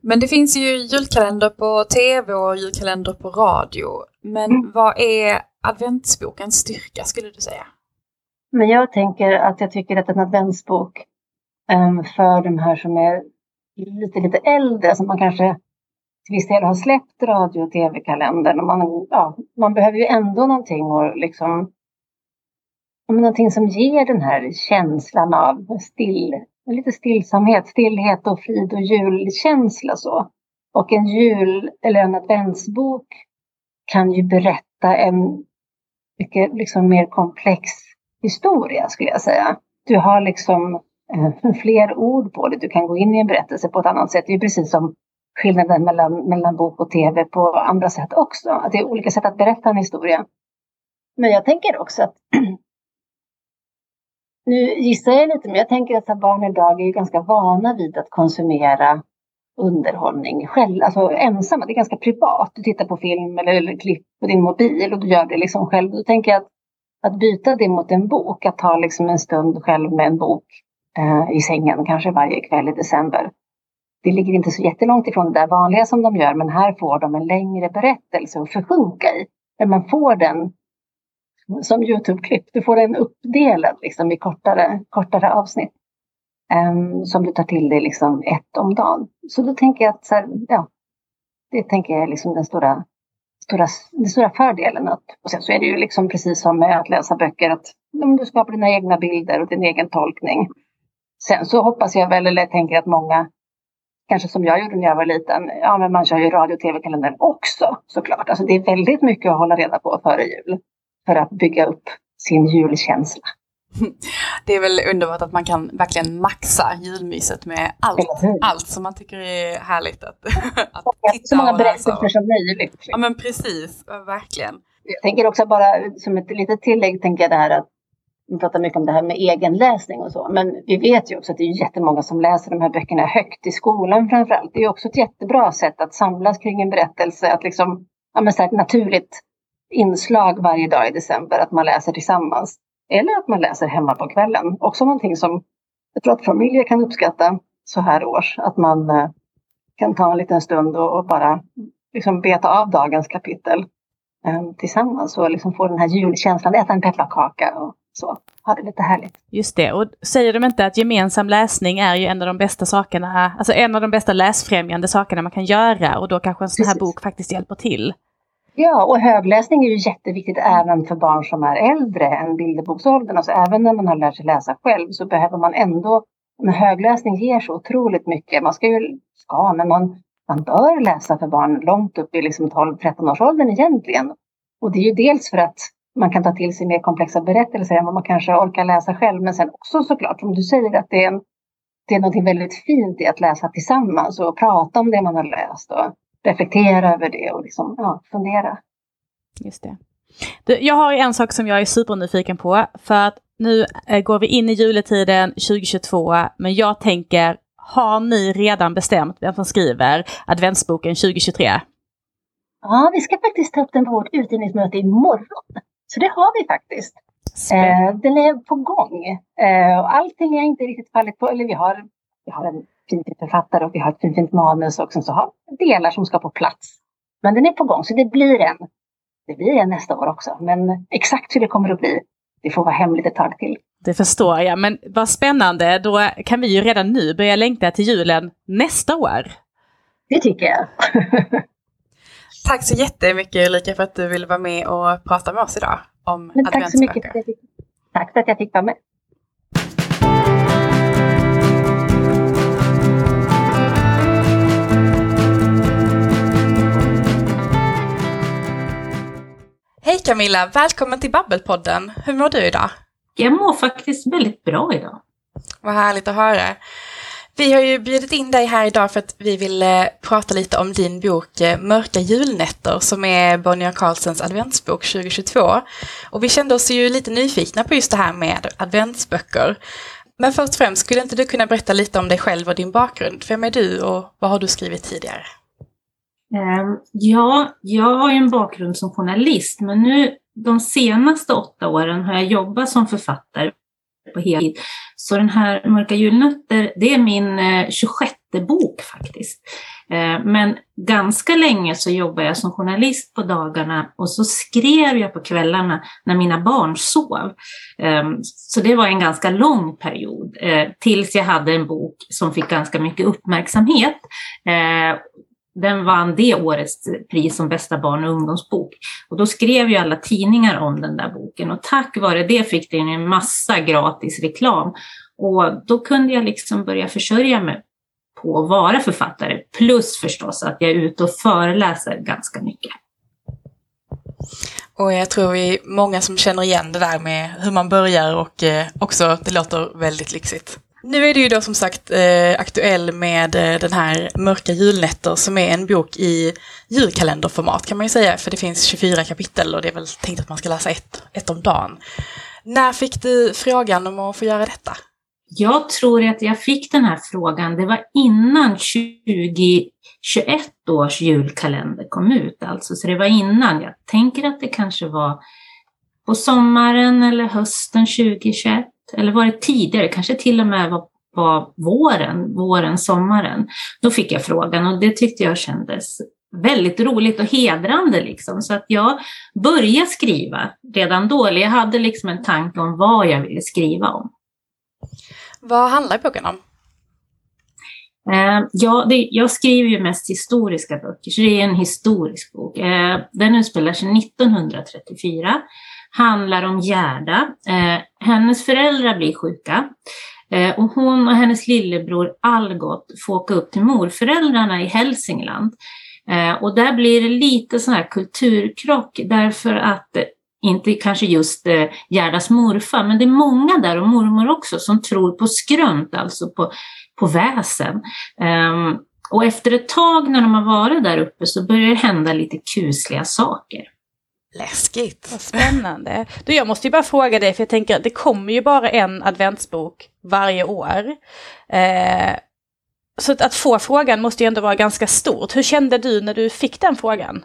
Men det finns ju julkalender på tv och julkalender på radio. Men mm. vad är adventsbokens styrka skulle du säga? Men jag tänker att jag tycker att en adventsbok um, för de här som är lite, lite äldre, som man kanske till viss del har släppt radio och tv-kalendern. man, ja, man behöver ju ändå någonting och liksom någonting som ger den här känslan av still, lite stillsamhet, stillhet och frid och julkänsla så. Och en jul eller en adventsbok kan ju berätta en mycket liksom mer komplex historia skulle jag säga. Du har liksom eh, fler ord på det. Du kan gå in i en berättelse på ett annat sätt. Det är precis som skillnaden mellan, mellan bok och tv på andra sätt också. Att det är olika sätt att berätta en historia. Men jag tänker också att nu gissar jag lite, men jag tänker att barn idag är ganska vana vid att konsumera underhållning själv, alltså ensamma. Det är ganska privat. Du tittar på film eller, eller klipp på din mobil och du gör det liksom själv. Då tänker jag att, att byta det mot en bok, att ta liksom en stund själv med en bok eh, i sängen, kanske varje kväll i december. Det ligger inte så jättelångt ifrån det där vanliga som de gör, men här får de en längre berättelse att försjunka i. Men man får den som Youtube-klipp. Du får den uppdelad liksom, i kortare, kortare avsnitt. Um, som du tar till dig liksom ett om dagen. Så då tänker jag att så här, ja, det tänker jag är liksom den stora, stora, den stora fördelen. Att, och sen så är det ju liksom precis som med att läsa böcker att om du skapar dina egna bilder och din egen tolkning. Sen så hoppas jag väl, eller tänker att många, kanske som jag gjorde när jag var liten, ja men man kör ju radio och tv-kalendern också såklart. Alltså det är väldigt mycket att hålla reda på före jul för att bygga upp sin julkänsla. Det är väl underbart att man kan verkligen maxa julmyset med allt, allt som man tycker är härligt att, att titta Så många berättelser som möjligt. Ja men precis, verkligen. Jag tänker också bara som ett litet tillägg, tänker jag det här att vi pratar mycket om det här med egenläsning och så, men vi vet ju också att det är jättemånga som läser de här böckerna högt i skolan framför allt. Det är också ett jättebra sätt att samlas kring en berättelse, att liksom, ja men så här, naturligt inslag varje dag i december att man läser tillsammans. Eller att man läser hemma på kvällen. Också någonting som jag tror att familjer kan uppskatta så här års. Att man eh, kan ta en liten stund och, bara liksom beta av dagens kapitel eh, tillsammans och liksom få den här julkänslan, äta en pepparkaka och så. Ha det lite härligt. Just det, och säger de inte att gemensam läsning är ju en av de bästa sakerna, alltså en av de bästa läsfrämjande sakerna man kan göra och då kanske en sån här bok faktiskt hjälper till. Ja, och högläsning är ju jätteviktigt även för barn som är äldre än bilderboksåldern. Alltså även när man har lärt sig läsa själv så behöver man ändå, men högläsning ger så otroligt mycket. Man ska ju, ska, men man, man bör läsa för barn långt upp i liksom 12-13-årsåldern egentligen. Och det är ju dels för att man kan ta till sig mer komplexa berättelser än vad man kanske orkar läsa själv. Men sen också såklart, som du säger, att det är en, det är något väldigt fint i att läsa tillsammans och prata om det man har läst och reflektera över det och liksom, ja, fundera. Just det. Du, jag har en sak som jag är supernyfiken på. För att nu eh, går vi in i juletiden 2022, men jag tänker, har ni redan bestämt vem som skriver adventsboken 2023? Ja, vi ska faktiskt ta upp den på vårt utgivningsmöte imorgon. Så det har vi faktiskt. Eh, den är på gång. Eh, och allting är inte riktigt fallit på, eller vi har, vi har en fin författare och vi har ett fint, fint manus och sen så har vi delar som ska på plats. Men den är på gång så det blir en. Det blir en nästa år också. Men exakt hur det kommer att bli, det får vara hemligt ett tag till. Det förstår jag, men vad spännande. Då kan vi ju redan nu börja längta till julen nästa år. Det tycker jag. Tack så jättemycket Ulrika för att du ville vara med och prata med oss idag om Men tack så mycket Tack för att jag fick vara med. Hej Camilla, välkommen till Babbelpodden. Hur mår du idag? Jag mår faktiskt väldigt bra idag. Vad härligt att höra. Vi har ju bjudit in dig här idag för att vi vill eh, prata lite om din bok eh, Mörka julnätter som är Bonnier Carlsens adventsbok 2022. Och vi kände oss ju lite nyfikna på just det här med adventsböcker. Men först och främst, skulle inte du kunna berätta lite om dig själv och din bakgrund? Vem är du och vad har du skrivit tidigare? Ehm, ja, jag har ju en bakgrund som journalist, men nu de senaste åtta åren har jag jobbat som författare på heltid. Så den här Mörka julnötter, det är min eh, 26 bok faktiskt. Ehm, men ganska länge så jobbade jag som journalist på dagarna och så skrev jag på kvällarna när mina barn sov. Ehm, så det var en ganska lång period eh, tills jag hade en bok som fick ganska mycket uppmärksamhet den vann det årets pris som bästa barn och ungdomsbok. Och då skrev ju alla tidningar om den där boken och tack vare det fick den en massa gratis reklam. Och då kunde jag liksom börja försörja mig på att vara författare. Plus förstås att jag är ute och föreläser ganska mycket. Och jag tror vi är många som känner igen det där med hur man börjar och eh, också det låter väldigt lyxigt. Nu är du ju då som sagt eh, aktuell med eh, den här Mörka julnätter som är en bok i julkalenderformat kan man ju säga, för det finns 24 kapitel och det är väl tänkt att man ska läsa ett, ett om dagen. När fick du frågan om att få göra detta? Jag tror att jag fick den här frågan, det var innan 2021 års julkalender kom ut, alltså, så det var innan. Jag tänker att det kanske var på sommaren eller hösten 2021 eller var det tidigare, kanske till och med var, var våren, våren, sommaren. Då fick jag frågan och det tyckte jag kändes väldigt roligt och hedrande. Liksom. Så att jag började skriva redan då. Eller jag hade liksom en tanke om vad jag ville skriva om. Vad handlar boken om? Eh, ja, det, jag skriver ju mest historiska böcker, så det är en historisk bok. Eh, den utspelar sig 1934 handlar om Gerda. Eh, hennes föräldrar blir sjuka eh, och hon och hennes lillebror Algot får åka upp till morföräldrarna i Hälsingland. Eh, och där blir det lite sån här kulturkrock därför att eh, inte kanske just eh, Gerdas morfar, men det är många där och mormor också som tror på skrönt, alltså på, på väsen. Ehm, och efter ett tag när de har varit där uppe så börjar det hända lite kusliga saker. Läskigt. Vad spännande. Du, jag måste ju bara fråga dig, för jag tänker att det kommer ju bara en adventsbok varje år. Eh, så att, att få frågan måste ju ändå vara ganska stort. Hur kände du när du fick den frågan?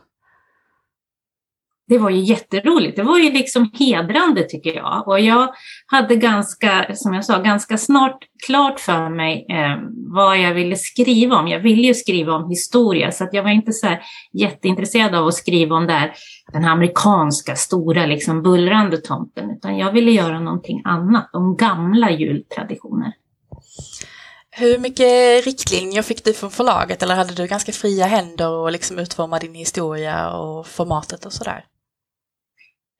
Det var ju jätteroligt. Det var ju liksom hedrande tycker jag. Och jag hade ganska, som jag sa, ganska snart klart för mig eh, vad jag ville skriva om. Jag ville ju skriva om historia, så att jag var inte så här jätteintresserad av att skriva om där, den här amerikanska stora liksom bullrande tomten, utan jag ville göra någonting annat, om gamla jultraditioner. Hur mycket riktlinjer fick du från förlaget eller hade du ganska fria händer att liksom utforma din historia och formatet och sådär?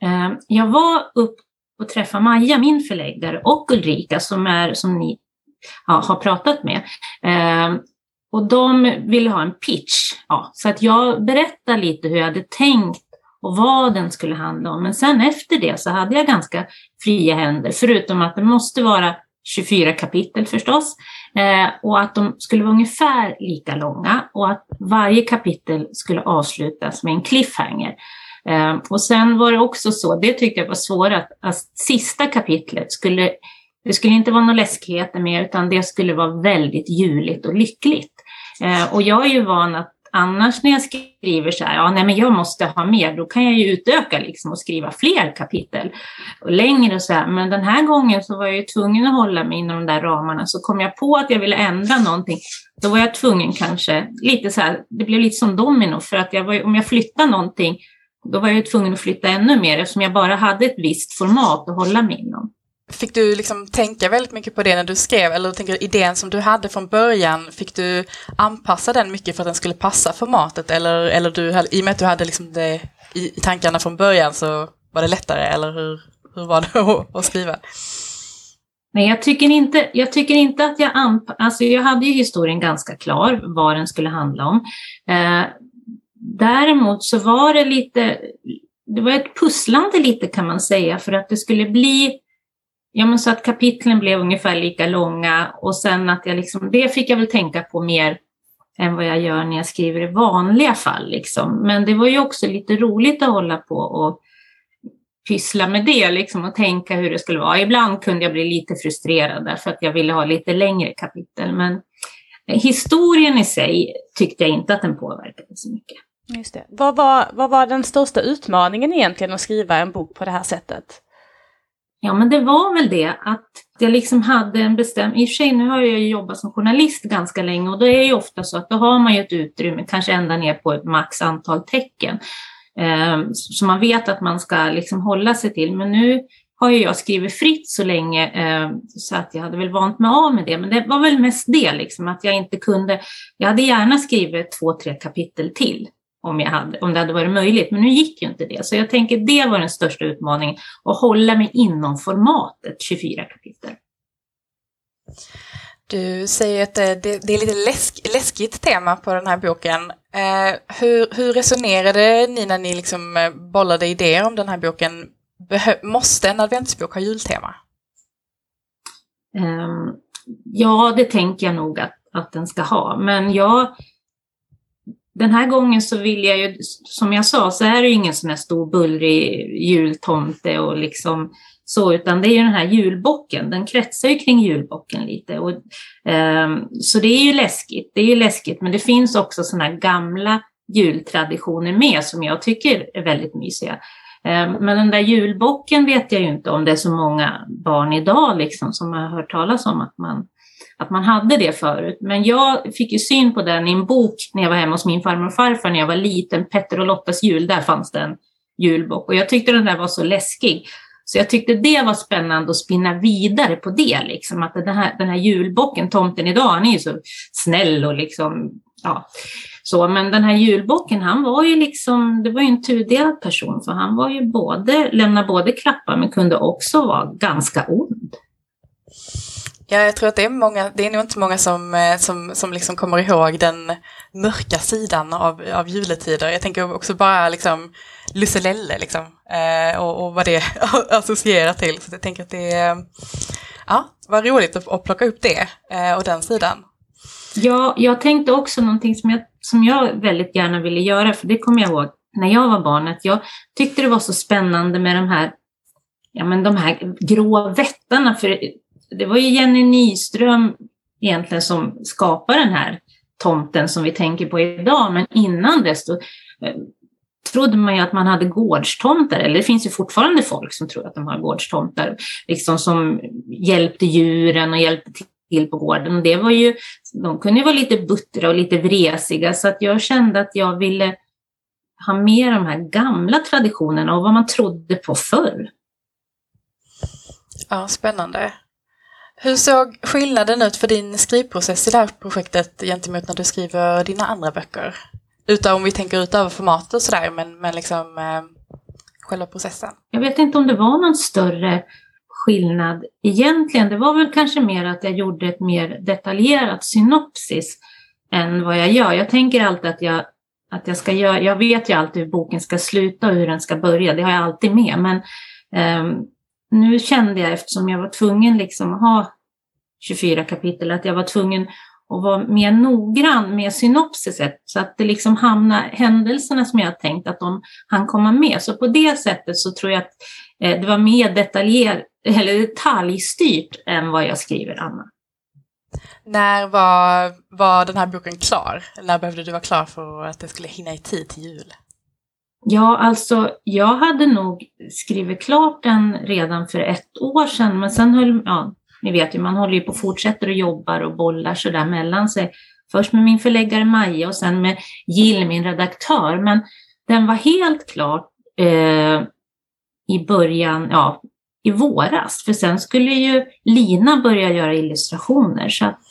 Eh, jag var upp och träffade Maja, min förläggare, och Ulrika som, är, som ni ja, har pratat med. Eh, och de ville ha en pitch. Ja, så att jag berättade lite hur jag hade tänkt och vad den skulle handla om. Men sen efter det så hade jag ganska fria händer, förutom att det måste vara 24 kapitel förstås. Eh, och att de skulle vara ungefär lika långa och att varje kapitel skulle avslutas med en cliffhanger. Eh, och sen var det också så, det tyckte jag var svårt, att, att sista kapitlet skulle, det skulle inte vara några läskigheter mer utan det skulle vara väldigt juligt och lyckligt. Eh, och jag är ju van att annars när jag skriver så här, ja nej men jag måste ha mer, då kan jag ju utöka liksom och skriva fler kapitel och längre och så här. Men den här gången så var jag ju tvungen att hålla mig inom de där ramarna. Så kom jag på att jag ville ändra någonting, då var jag tvungen kanske, lite så här, det blev lite som domino, för att jag var, om jag flyttar någonting, då var jag tvungen att flytta ännu mer eftersom jag bara hade ett visst format att hålla mig inom. Fick du liksom tänka väldigt mycket på det när du skrev, eller tänker idén som du hade från början, fick du anpassa den mycket för att den skulle passa formatet? Eller, eller du, i och med att du hade liksom det i tankarna från början så var det lättare, eller hur, hur var det att skriva? Nej, jag tycker inte, jag tycker inte att jag anpassade, alltså jag hade ju historien ganska klar, vad den skulle handla om. Eh, däremot så var det lite, det var ett pusslande lite kan man säga, för att det skulle bli Ja, men så att kapitlen blev ungefär lika långa och sen att jag liksom, det fick jag väl tänka på mer än vad jag gör när jag skriver i vanliga fall. Liksom. Men det var ju också lite roligt att hålla på och pyssla med det liksom, och tänka hur det skulle vara. Ibland kunde jag bli lite frustrerad därför att jag ville ha lite längre kapitel. Men historien i sig tyckte jag inte att den påverkade så mycket. Just det. Vad var, vad var den största utmaningen egentligen att skriva en bok på det här sättet? Ja, men det var väl det att jag liksom hade en bestämd... I och för sig, nu har jag ju jobbat som journalist ganska länge och då är det ju ofta så att då har man ju ett utrymme, kanske ända ner på ett max antal tecken. Eh, så man vet att man ska liksom hålla sig till. Men nu har ju jag skrivit fritt så länge eh, så att jag hade väl vant mig av med det. Men det var väl mest det, liksom, att jag inte kunde... Jag hade gärna skrivit två, tre kapitel till om, jag hade, om det hade varit möjligt. Men nu gick ju inte det. Så jag tänker det var den största utmaningen, att hålla mig inom formatet 24 kapitel. Du säger att det, det är lite läsk, läskigt tema på den här boken. Eh, hur, hur resonerade ni när ni liksom eh, bollade idéer om den här boken? Behö, måste en adventsbok ha jultema? Um, ja, det tänker jag nog att, att den ska ha. Men jag den här gången så vill jag ju, som jag sa, så är det ju ingen sån här stor bullrig jultomte och liksom så, utan det är ju den här julbocken, den kretsar ju kring julbocken lite. Och, eh, så det är ju läskigt, det är ju läskigt, men det finns också såna här gamla jultraditioner med som jag tycker är väldigt mysiga. Eh, men den där julbocken vet jag ju inte om det är så många barn idag liksom som har hört talas om att man att man hade det förut. Men jag fick ju syn på den i en bok när jag var hemma hos min farmor och farfar när jag var liten. Petter och Lottas jul, där fanns det en julbok. Och jag tyckte den där var så läskig. Så jag tyckte det var spännande att spinna vidare på det. Liksom. Att den här, den här julbocken, tomten idag, han är ju så snäll och liksom, ja. Så, men den här julbocken, han var ju liksom, det var ju en tudelad person. För han var ju både, lämnade både klappar men kunde också vara ganska ond. Ja, jag tror att det är många, det är nog inte många som, eh, som, som liksom kommer ihåg den mörka sidan av, av juletider. Jag tänker också bara liksom Lusselelle liksom, eh, och, och vad det associerar till. Så jag tänker att det är, ja, var roligt att, att plocka upp det eh, och den sidan. Ja, jag tänkte också någonting som jag, som jag väldigt gärna ville göra, för det kommer jag ihåg när jag var barn, att jag tyckte det var så spännande med de här, ja, men de här grå vättarna, för det var ju Jenny Nyström egentligen som skapade den här tomten som vi tänker på idag, men innan dess då, eh, trodde man ju att man hade gårdstomtar, eller det finns ju fortfarande folk som tror att de har gårdstomtar, liksom som hjälpte djuren och hjälpte till på gården. Det var ju, de kunde ju vara lite buttra och lite vresiga, så att jag kände att jag ville ha med de här gamla traditionerna och vad man trodde på förr. Ja, spännande. Hur såg skillnaden ut för din skrivprocess i det här projektet gentemot när du skriver dina andra böcker? Utav om vi tänker utöver formatet och sådär, men, men liksom eh, själva processen. Jag vet inte om det var någon större skillnad egentligen. Det var väl kanske mer att jag gjorde ett mer detaljerat synopsis än vad jag gör. Jag tänker alltid att jag, att jag ska göra, jag vet ju alltid hur boken ska sluta och hur den ska börja, det har jag alltid med. Men eh, nu kände jag, eftersom jag var tvungen liksom att ha 24 kapitel, att jag var tvungen att vara mer noggrann med synopsiset så att det liksom hamnar händelserna som jag tänkt att de han komma med. Så på det sättet så tror jag att eh, det var mer detaljer, eller detaljstyrt än vad jag skriver Anna. När var, var den här boken klar? När behövde du vara klar för att det skulle hinna i tid till jul? Ja, alltså jag hade nog skrivit klart den redan för ett år sedan, men sen höll, ja, ni vet ju, man håller ju på och fortsätter och jobbar och bollar sådär mellan sig. Först med min förläggare Maja och sen med Jill, min redaktör. Men den var helt klar eh, i början, ja, i våras. För sen skulle ju Lina börja göra illustrationer. Så att,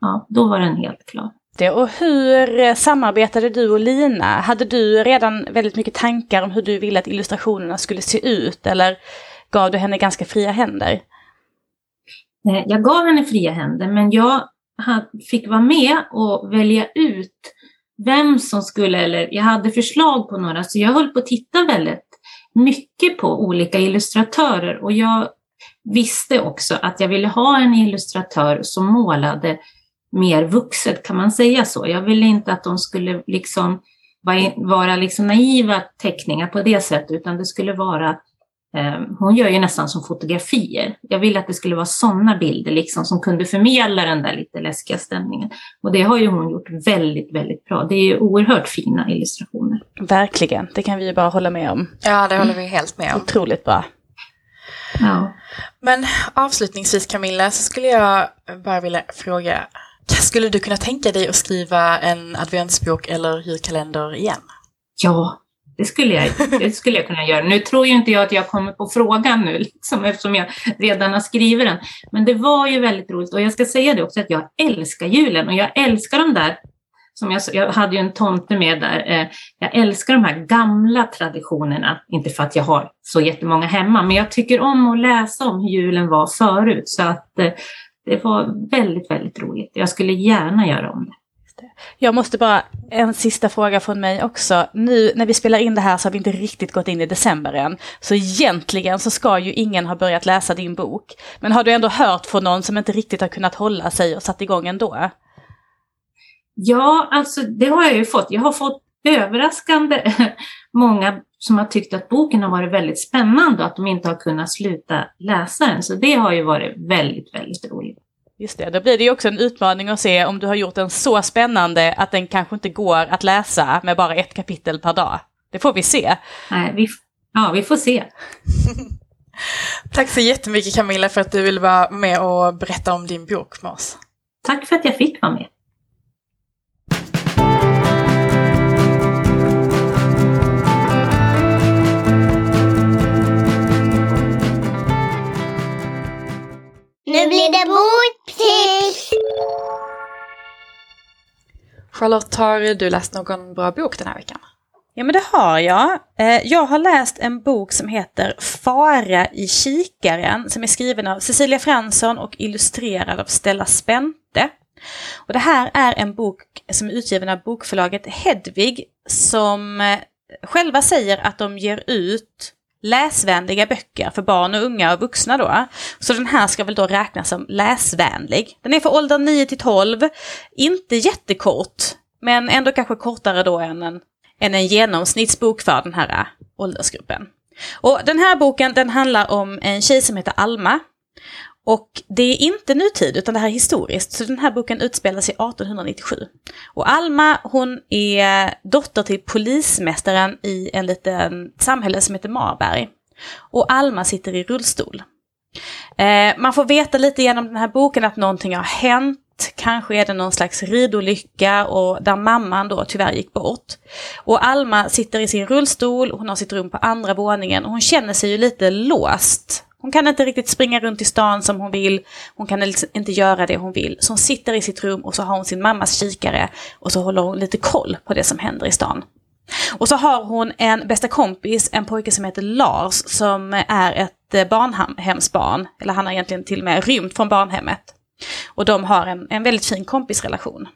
ja, då var den helt klar. Och hur eh, samarbetade du och Lina? Hade du redan väldigt mycket tankar om hur du ville att illustrationerna skulle se ut? Eller gav du henne ganska fria händer? Eh, jag gav henne fria händer, men jag fick vara med och välja ut vem som skulle, eller jag hade förslag på några, så jag höll på att titta väldigt mycket på olika illustratörer och jag visste också att jag ville ha en illustratör som målade mer vuxet, kan man säga så? Jag ville inte att de skulle liksom vara liksom naiva teckningar på det sättet, utan det skulle vara Ehm, hon gör ju nästan som fotografier. Jag ville att det skulle vara sådana bilder liksom som kunde förmedla den där lite läskiga stämningen. Och det har ju hon gjort väldigt, väldigt bra. Det är ju oerhört fina illustrationer. Verkligen, det kan vi ju bara hålla med om. Ja, det håller vi helt med om. Otroligt bra. Ja. Men avslutningsvis Camilla så skulle jag bara vilja fråga, skulle du kunna tänka dig att skriva en adventsbok eller julkalender igen? Ja, det skulle, jag, det skulle jag kunna göra. Nu tror ju inte jag att jag kommer på frågan nu, liksom, eftersom jag redan har skrivit den. Men det var ju väldigt roligt och jag ska säga det också att jag älskar julen och jag älskar de där som jag, jag hade ju en tomte med där. Eh, jag älskar de här gamla traditionerna, inte för att jag har så jättemånga hemma, men jag tycker om att läsa om hur julen var förut. Så att eh, det var väldigt, väldigt roligt. Jag skulle gärna göra om det. Jag måste bara, en sista fråga från mig också. Nu när vi spelar in det här så har vi inte riktigt gått in i december än. Så egentligen så ska ju ingen ha börjat läsa din bok. Men har du ändå hört från någon som inte riktigt har kunnat hålla sig och satt igång ändå? Ja, alltså det har jag ju fått. Jag har fått överraskande många som har tyckt att boken har varit väldigt spännande och att de inte har kunnat sluta läsa den. Så det har ju varit väldigt, väldigt roligt. Just det, då blir det ju också en utmaning att se om du har gjort den så spännande att den kanske inte går att läsa med bara ett kapitel per dag. Det får vi se. Nej, vi, ja, vi får se. Tack så jättemycket Camilla för att du ville vara med och berätta om din bok med oss. Tack för att jag fick vara med. Nu blir det boktips! Charlotte, har du läst någon bra bok den här veckan? Ja men det har jag. Eh, jag har läst en bok som heter Fara i kikaren som är skriven av Cecilia Fransson och illustrerad av Stella Spente. Och det här är en bok som är utgiven av bokförlaget Hedvig som eh, själva säger att de ger ut läsvänliga böcker för barn och unga och vuxna då. Så den här ska väl då räknas som läsvänlig. Den är för åldern 9 till 12, inte jättekort, men ändå kanske kortare då än en, än en genomsnittsbok för den här åldersgruppen. Och den här boken den handlar om en tjej som heter Alma och det är inte nutid utan det här är historiskt, så den här boken utspelar sig 1897. Och Alma hon är dotter till polismästaren i en liten samhälle som heter Marberg. Och Alma sitter i rullstol. Eh, man får veta lite genom den här boken att någonting har hänt. Kanske är det någon slags ridolycka och där mamman då tyvärr gick bort. Och Alma sitter i sin rullstol, hon har sitt rum på andra våningen och hon känner sig ju lite låst hon kan inte riktigt springa runt i stan som hon vill. Hon kan inte göra det hon vill. Så hon sitter i sitt rum och så har hon sin mammas kikare och så håller hon lite koll på det som händer i stan. Och så har hon en bästa kompis, en pojke som heter Lars, som är ett eh, barnhemsbarn. Eller han har egentligen till och med rymt från barnhemmet. Och de har en, en väldigt fin kompisrelation.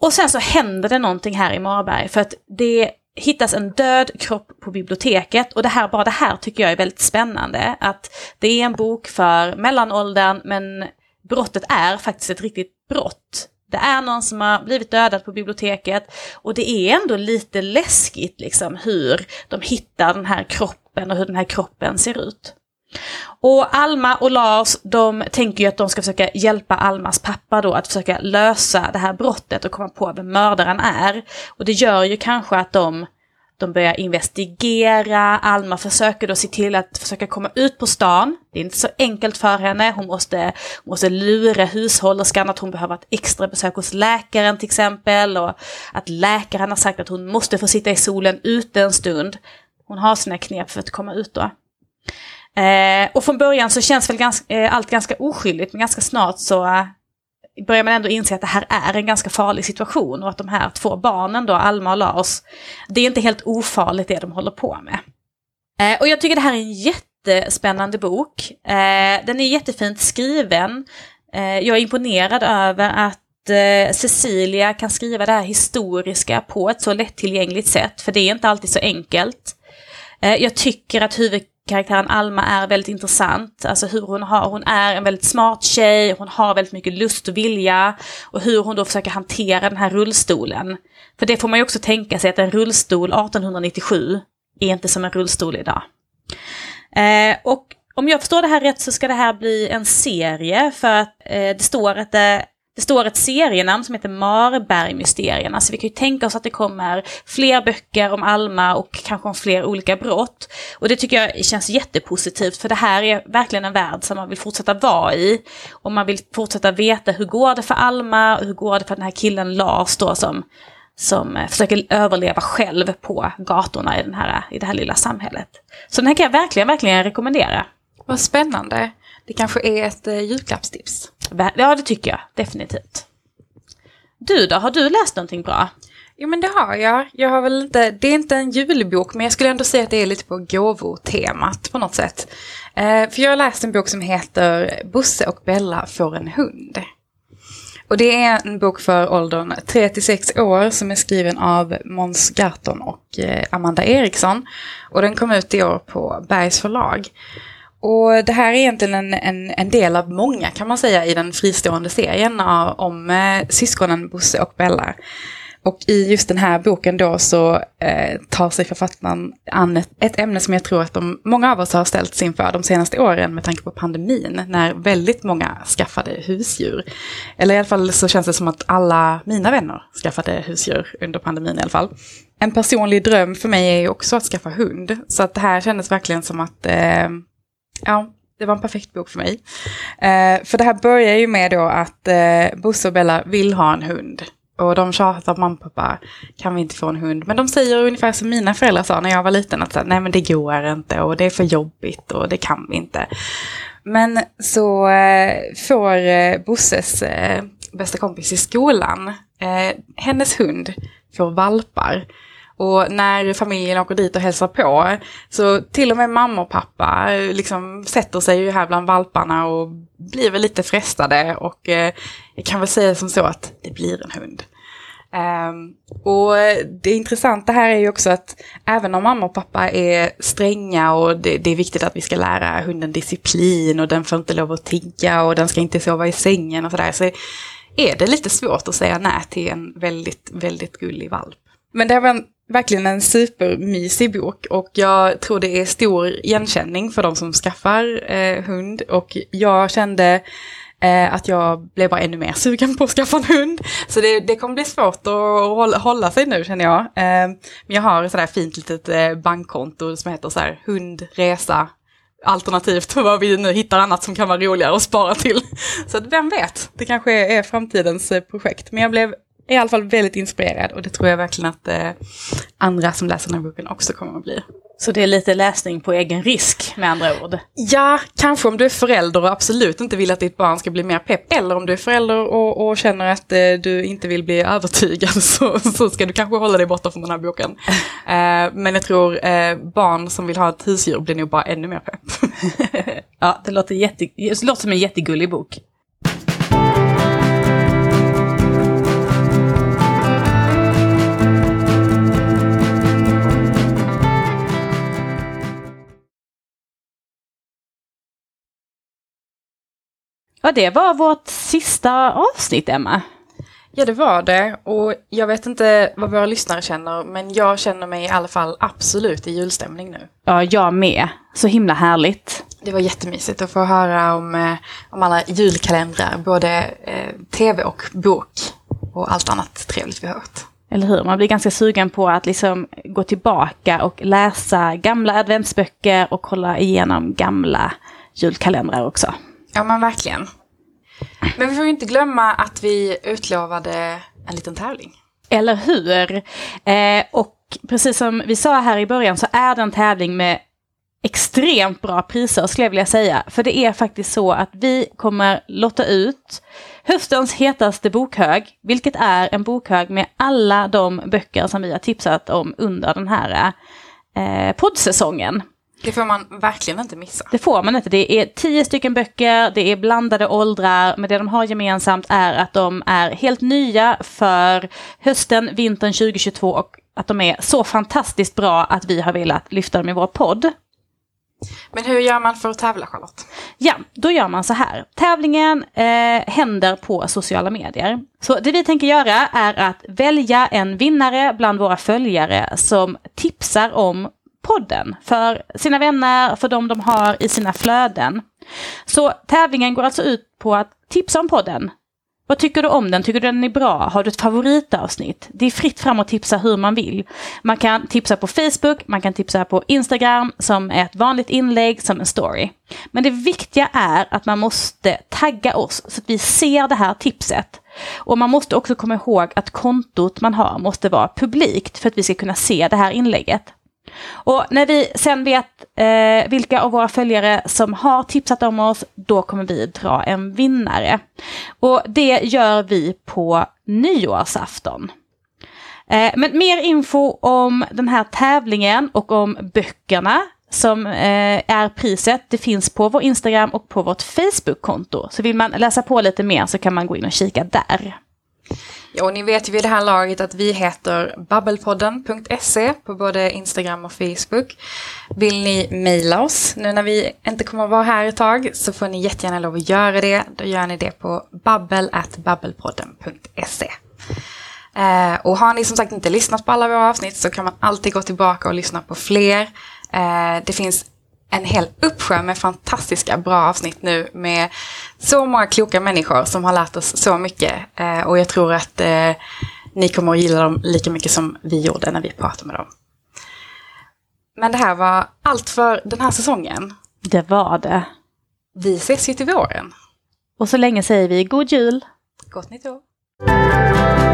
Och sen så händer det någonting här i Marberg för att det hittas en död kropp på biblioteket och det här, bara det här tycker jag är väldigt spännande. Att det är en bok för mellanåldern men brottet är faktiskt ett riktigt brott. Det är någon som har blivit dödad på biblioteket och det är ändå lite läskigt liksom hur de hittar den här kroppen och hur den här kroppen ser ut. Och Alma och Lars, de tänker ju att de ska försöka hjälpa Almas pappa då att försöka lösa det här brottet och komma på vem mördaren är. Och det gör ju kanske att de, de börjar investigera, Alma försöker då se till att försöka komma ut på stan. Det är inte så enkelt för henne, hon måste, hon måste lura hushållerskan att hon behöver ett extra besök hos läkaren till exempel. Och att läkaren har sagt att hon måste få sitta i solen ute en stund. Hon har sina knep för att komma ut då. Eh, och från början så känns väl ganska, eh, allt ganska oskyldigt, men ganska snart så eh, börjar man ändå inse att det här är en ganska farlig situation och att de här två barnen då, Alma och Lars, det är inte helt ofarligt det de håller på med. Eh, och jag tycker det här är en jättespännande bok. Eh, den är jättefint skriven. Eh, jag är imponerad över att eh, Cecilia kan skriva det här historiska på ett så lättillgängligt sätt, för det är inte alltid så enkelt. Eh, jag tycker att huvud karaktären Alma är väldigt intressant. Alltså hur hon har, hon är en väldigt smart tjej, hon har väldigt mycket lust och vilja. Och hur hon då försöker hantera den här rullstolen. För det får man ju också tänka sig att en rullstol 1897 är inte som en rullstol idag. Eh, och om jag förstår det här rätt så ska det här bli en serie för att eh, det står att det det står ett serienamn som heter Marbergmysterierna. så vi kan ju tänka oss att det kommer fler böcker om Alma och kanske om fler olika brott. Och det tycker jag känns jättepositivt, för det här är verkligen en värld som man vill fortsätta vara i. Och man vill fortsätta veta hur går det för Alma, och hur går det för den här killen Lars då som, som eh, försöker överleva själv på gatorna i, den här, i det här lilla samhället. Så den här kan jag verkligen, verkligen rekommendera. Vad spännande. Det kanske är ett eh, julklappstips. Ja, det tycker jag definitivt. Du då, har du läst någonting bra? Jo men det har jag. Jag har väl inte, det är inte en julbok men jag skulle ändå säga att det är lite på gåvotemat på något sätt. Eh, för jag har läst en bok som heter Bosse och Bella får en hund. Och det är en bok för åldern 3 6 år som är skriven av Måns Garton och eh, Amanda Eriksson. Och den kom ut i år på Bergs förlag. Och det här är egentligen en, en, en, del av många kan man säga i den fristående serien om eh, syskonen Bosse och Bella. Och i just den här boken då så eh, tar sig författaren an ett, ett, ämne som jag tror att de, många av oss har ställts inför de senaste åren med tanke på pandemin, när väldigt många skaffade husdjur. Eller i alla fall så känns det som att alla mina vänner skaffade husdjur under pandemin i alla fall. En personlig dröm för mig är ju också att skaffa hund, så att det här kändes verkligen som att eh, ja, det var en perfekt bok för mig. Eh, för det här börjar ju med då att eh, Bosse och Bella vill ha en hund. Och de tjatar på mamma och pappa, kan vi inte få en hund? Men de säger ungefär som mina föräldrar sa när jag var liten, att nej men det går inte och det är för jobbigt och det kan vi inte. Men så eh, får eh, Bosses eh, bästa kompis i skolan, eh, hennes hund får valpar. Och när familjen åker dit och hälsar på, så till och med mamma och pappa liksom sätter sig ju här bland valparna och blir väl lite frestade. Och eh, jag kan väl säga som så att det blir en hund. Um, och det intressanta här är ju också att även om mamma och pappa är stränga och det, det, är viktigt att vi ska lära hunden disciplin och den får inte lov att tigga och den ska inte sova i sängen och sådär, så är det lite svårt att säga nej till en väldigt, väldigt gullig valp. Men det var en verkligen en supermysig bok och jag tror det är stor igenkänning för de som skaffar eh, hund och jag kände eh, att jag blev bara ännu mer sugen på att skaffa en hund. Så det, det kommer bli svårt att hålla, sig nu känner jag. Eh, men jag har ett sådär fint litet eh, bankkonto som heter så här hundresa alternativt vad vi nu hittar annat som kan vara roligare att spara till. Så vem vet, det kanske är, framtidens eh, projekt. Men jag blev är i alla fall väldigt inspirerad och det tror jag verkligen att eh, andra som läser den här boken också kommer att bli. Så det är lite läsning på egen risk med andra ord? Ja, kanske om du är förälder och absolut inte vill att ditt barn ska bli mer pepp. Eller om du är förälder och, och känner att eh, du inte vill bli övertygad så, så ska du kanske hålla dig borta från den här boken. eh, men jag tror eh, barn som vill ha ett husdjur blir nog bara ännu mer pepp. ja, det låter, jätte, det låter som en jättegullig bok. Ja, det var vårt sista avsnitt, Emma. Ja, det var det. Och jag vet inte vad våra lyssnare känner, men jag känner mig i alla fall absolut i julstämning nu. Ja, jag med. Så himla härligt. Det var jättemysigt att få höra om, eh, om alla julkalendrar, både eh, tv och bok och allt annat trevligt vi har hört. Eller hur? Man blir ganska sugen på att liksom gå tillbaka och läsa gamla adventsböcker och kolla igenom gamla julkalendrar också. Ja, men verkligen. Men vi får ju inte glömma att vi utlovade en liten tävling. Eller hur? Eh, och precis som vi sa här i början så är det en tävling med extremt bra priser skulle jag vilja säga. För det är faktiskt så att vi kommer lotta ut höstens hetaste bokhög, vilket är en bokhög med alla de böcker som vi har tipsat om under den här eh, poddsäsongen. Det får man verkligen inte missa. Det får man inte. Det är tio stycken böcker, det är blandade åldrar, men det de har gemensamt är att de är helt nya för hösten, vintern 2022 och att de är så fantastiskt bra att vi har velat lyfta dem i vår podd. Men hur gör man för att tävla Charlotte? Ja, då gör man så här. Tävlingen eh, händer på sociala medier. Så det vi tänker göra är att välja en vinnare bland våra följare som tipsar om podden för sina vänner, för de de har i sina flöden. Så tävlingen går alltså ut på att tipsa om podden. Vad tycker du om den? Tycker du den är bra? Har du ett favoritavsnitt? Det är fritt fram att tipsa hur man vill. Man kan tipsa på Facebook, man kan tipsa på Instagram som är ett vanligt inlägg, som en story. Men det viktiga är att man måste tagga oss så att vi ser det här tipset. Och man måste också komma ihåg att kontot man har måste vara publikt för att vi ska kunna se det här inlägget. Och när vi sen vet eh, vilka av våra följare som har tipsat om oss, då kommer vi dra en vinnare. Och det gör vi på nyårsafton. Eh, men mer info om den här tävlingen och om böckerna som eh, är priset, det finns på vår Instagram och på vårt Facebook-konto. Så vill man läsa på lite mer så kan man gå in och kika där. Ja, och ni vet ju vid det här laget att vi heter babbelpodden.se på både Instagram och Facebook. Vill ni mejla oss nu när vi inte kommer att vara här ett tag så får ni jättegärna lov att göra det. Då gör ni det på babbel.babbelpodden.se. Eh, och har ni som sagt inte lyssnat på alla våra avsnitt så kan man alltid gå tillbaka och lyssna på fler. Eh, det finns en hel uppsjö med fantastiska bra avsnitt nu med så många kloka människor som har lärt oss så mycket. Eh, och jag tror att eh, ni kommer att gilla dem lika mycket som vi gjorde när vi pratade med dem. Men det här var allt för den här säsongen. Det var det. Vi ses ju till våren. Och så länge säger vi god jul. Gott nytt år.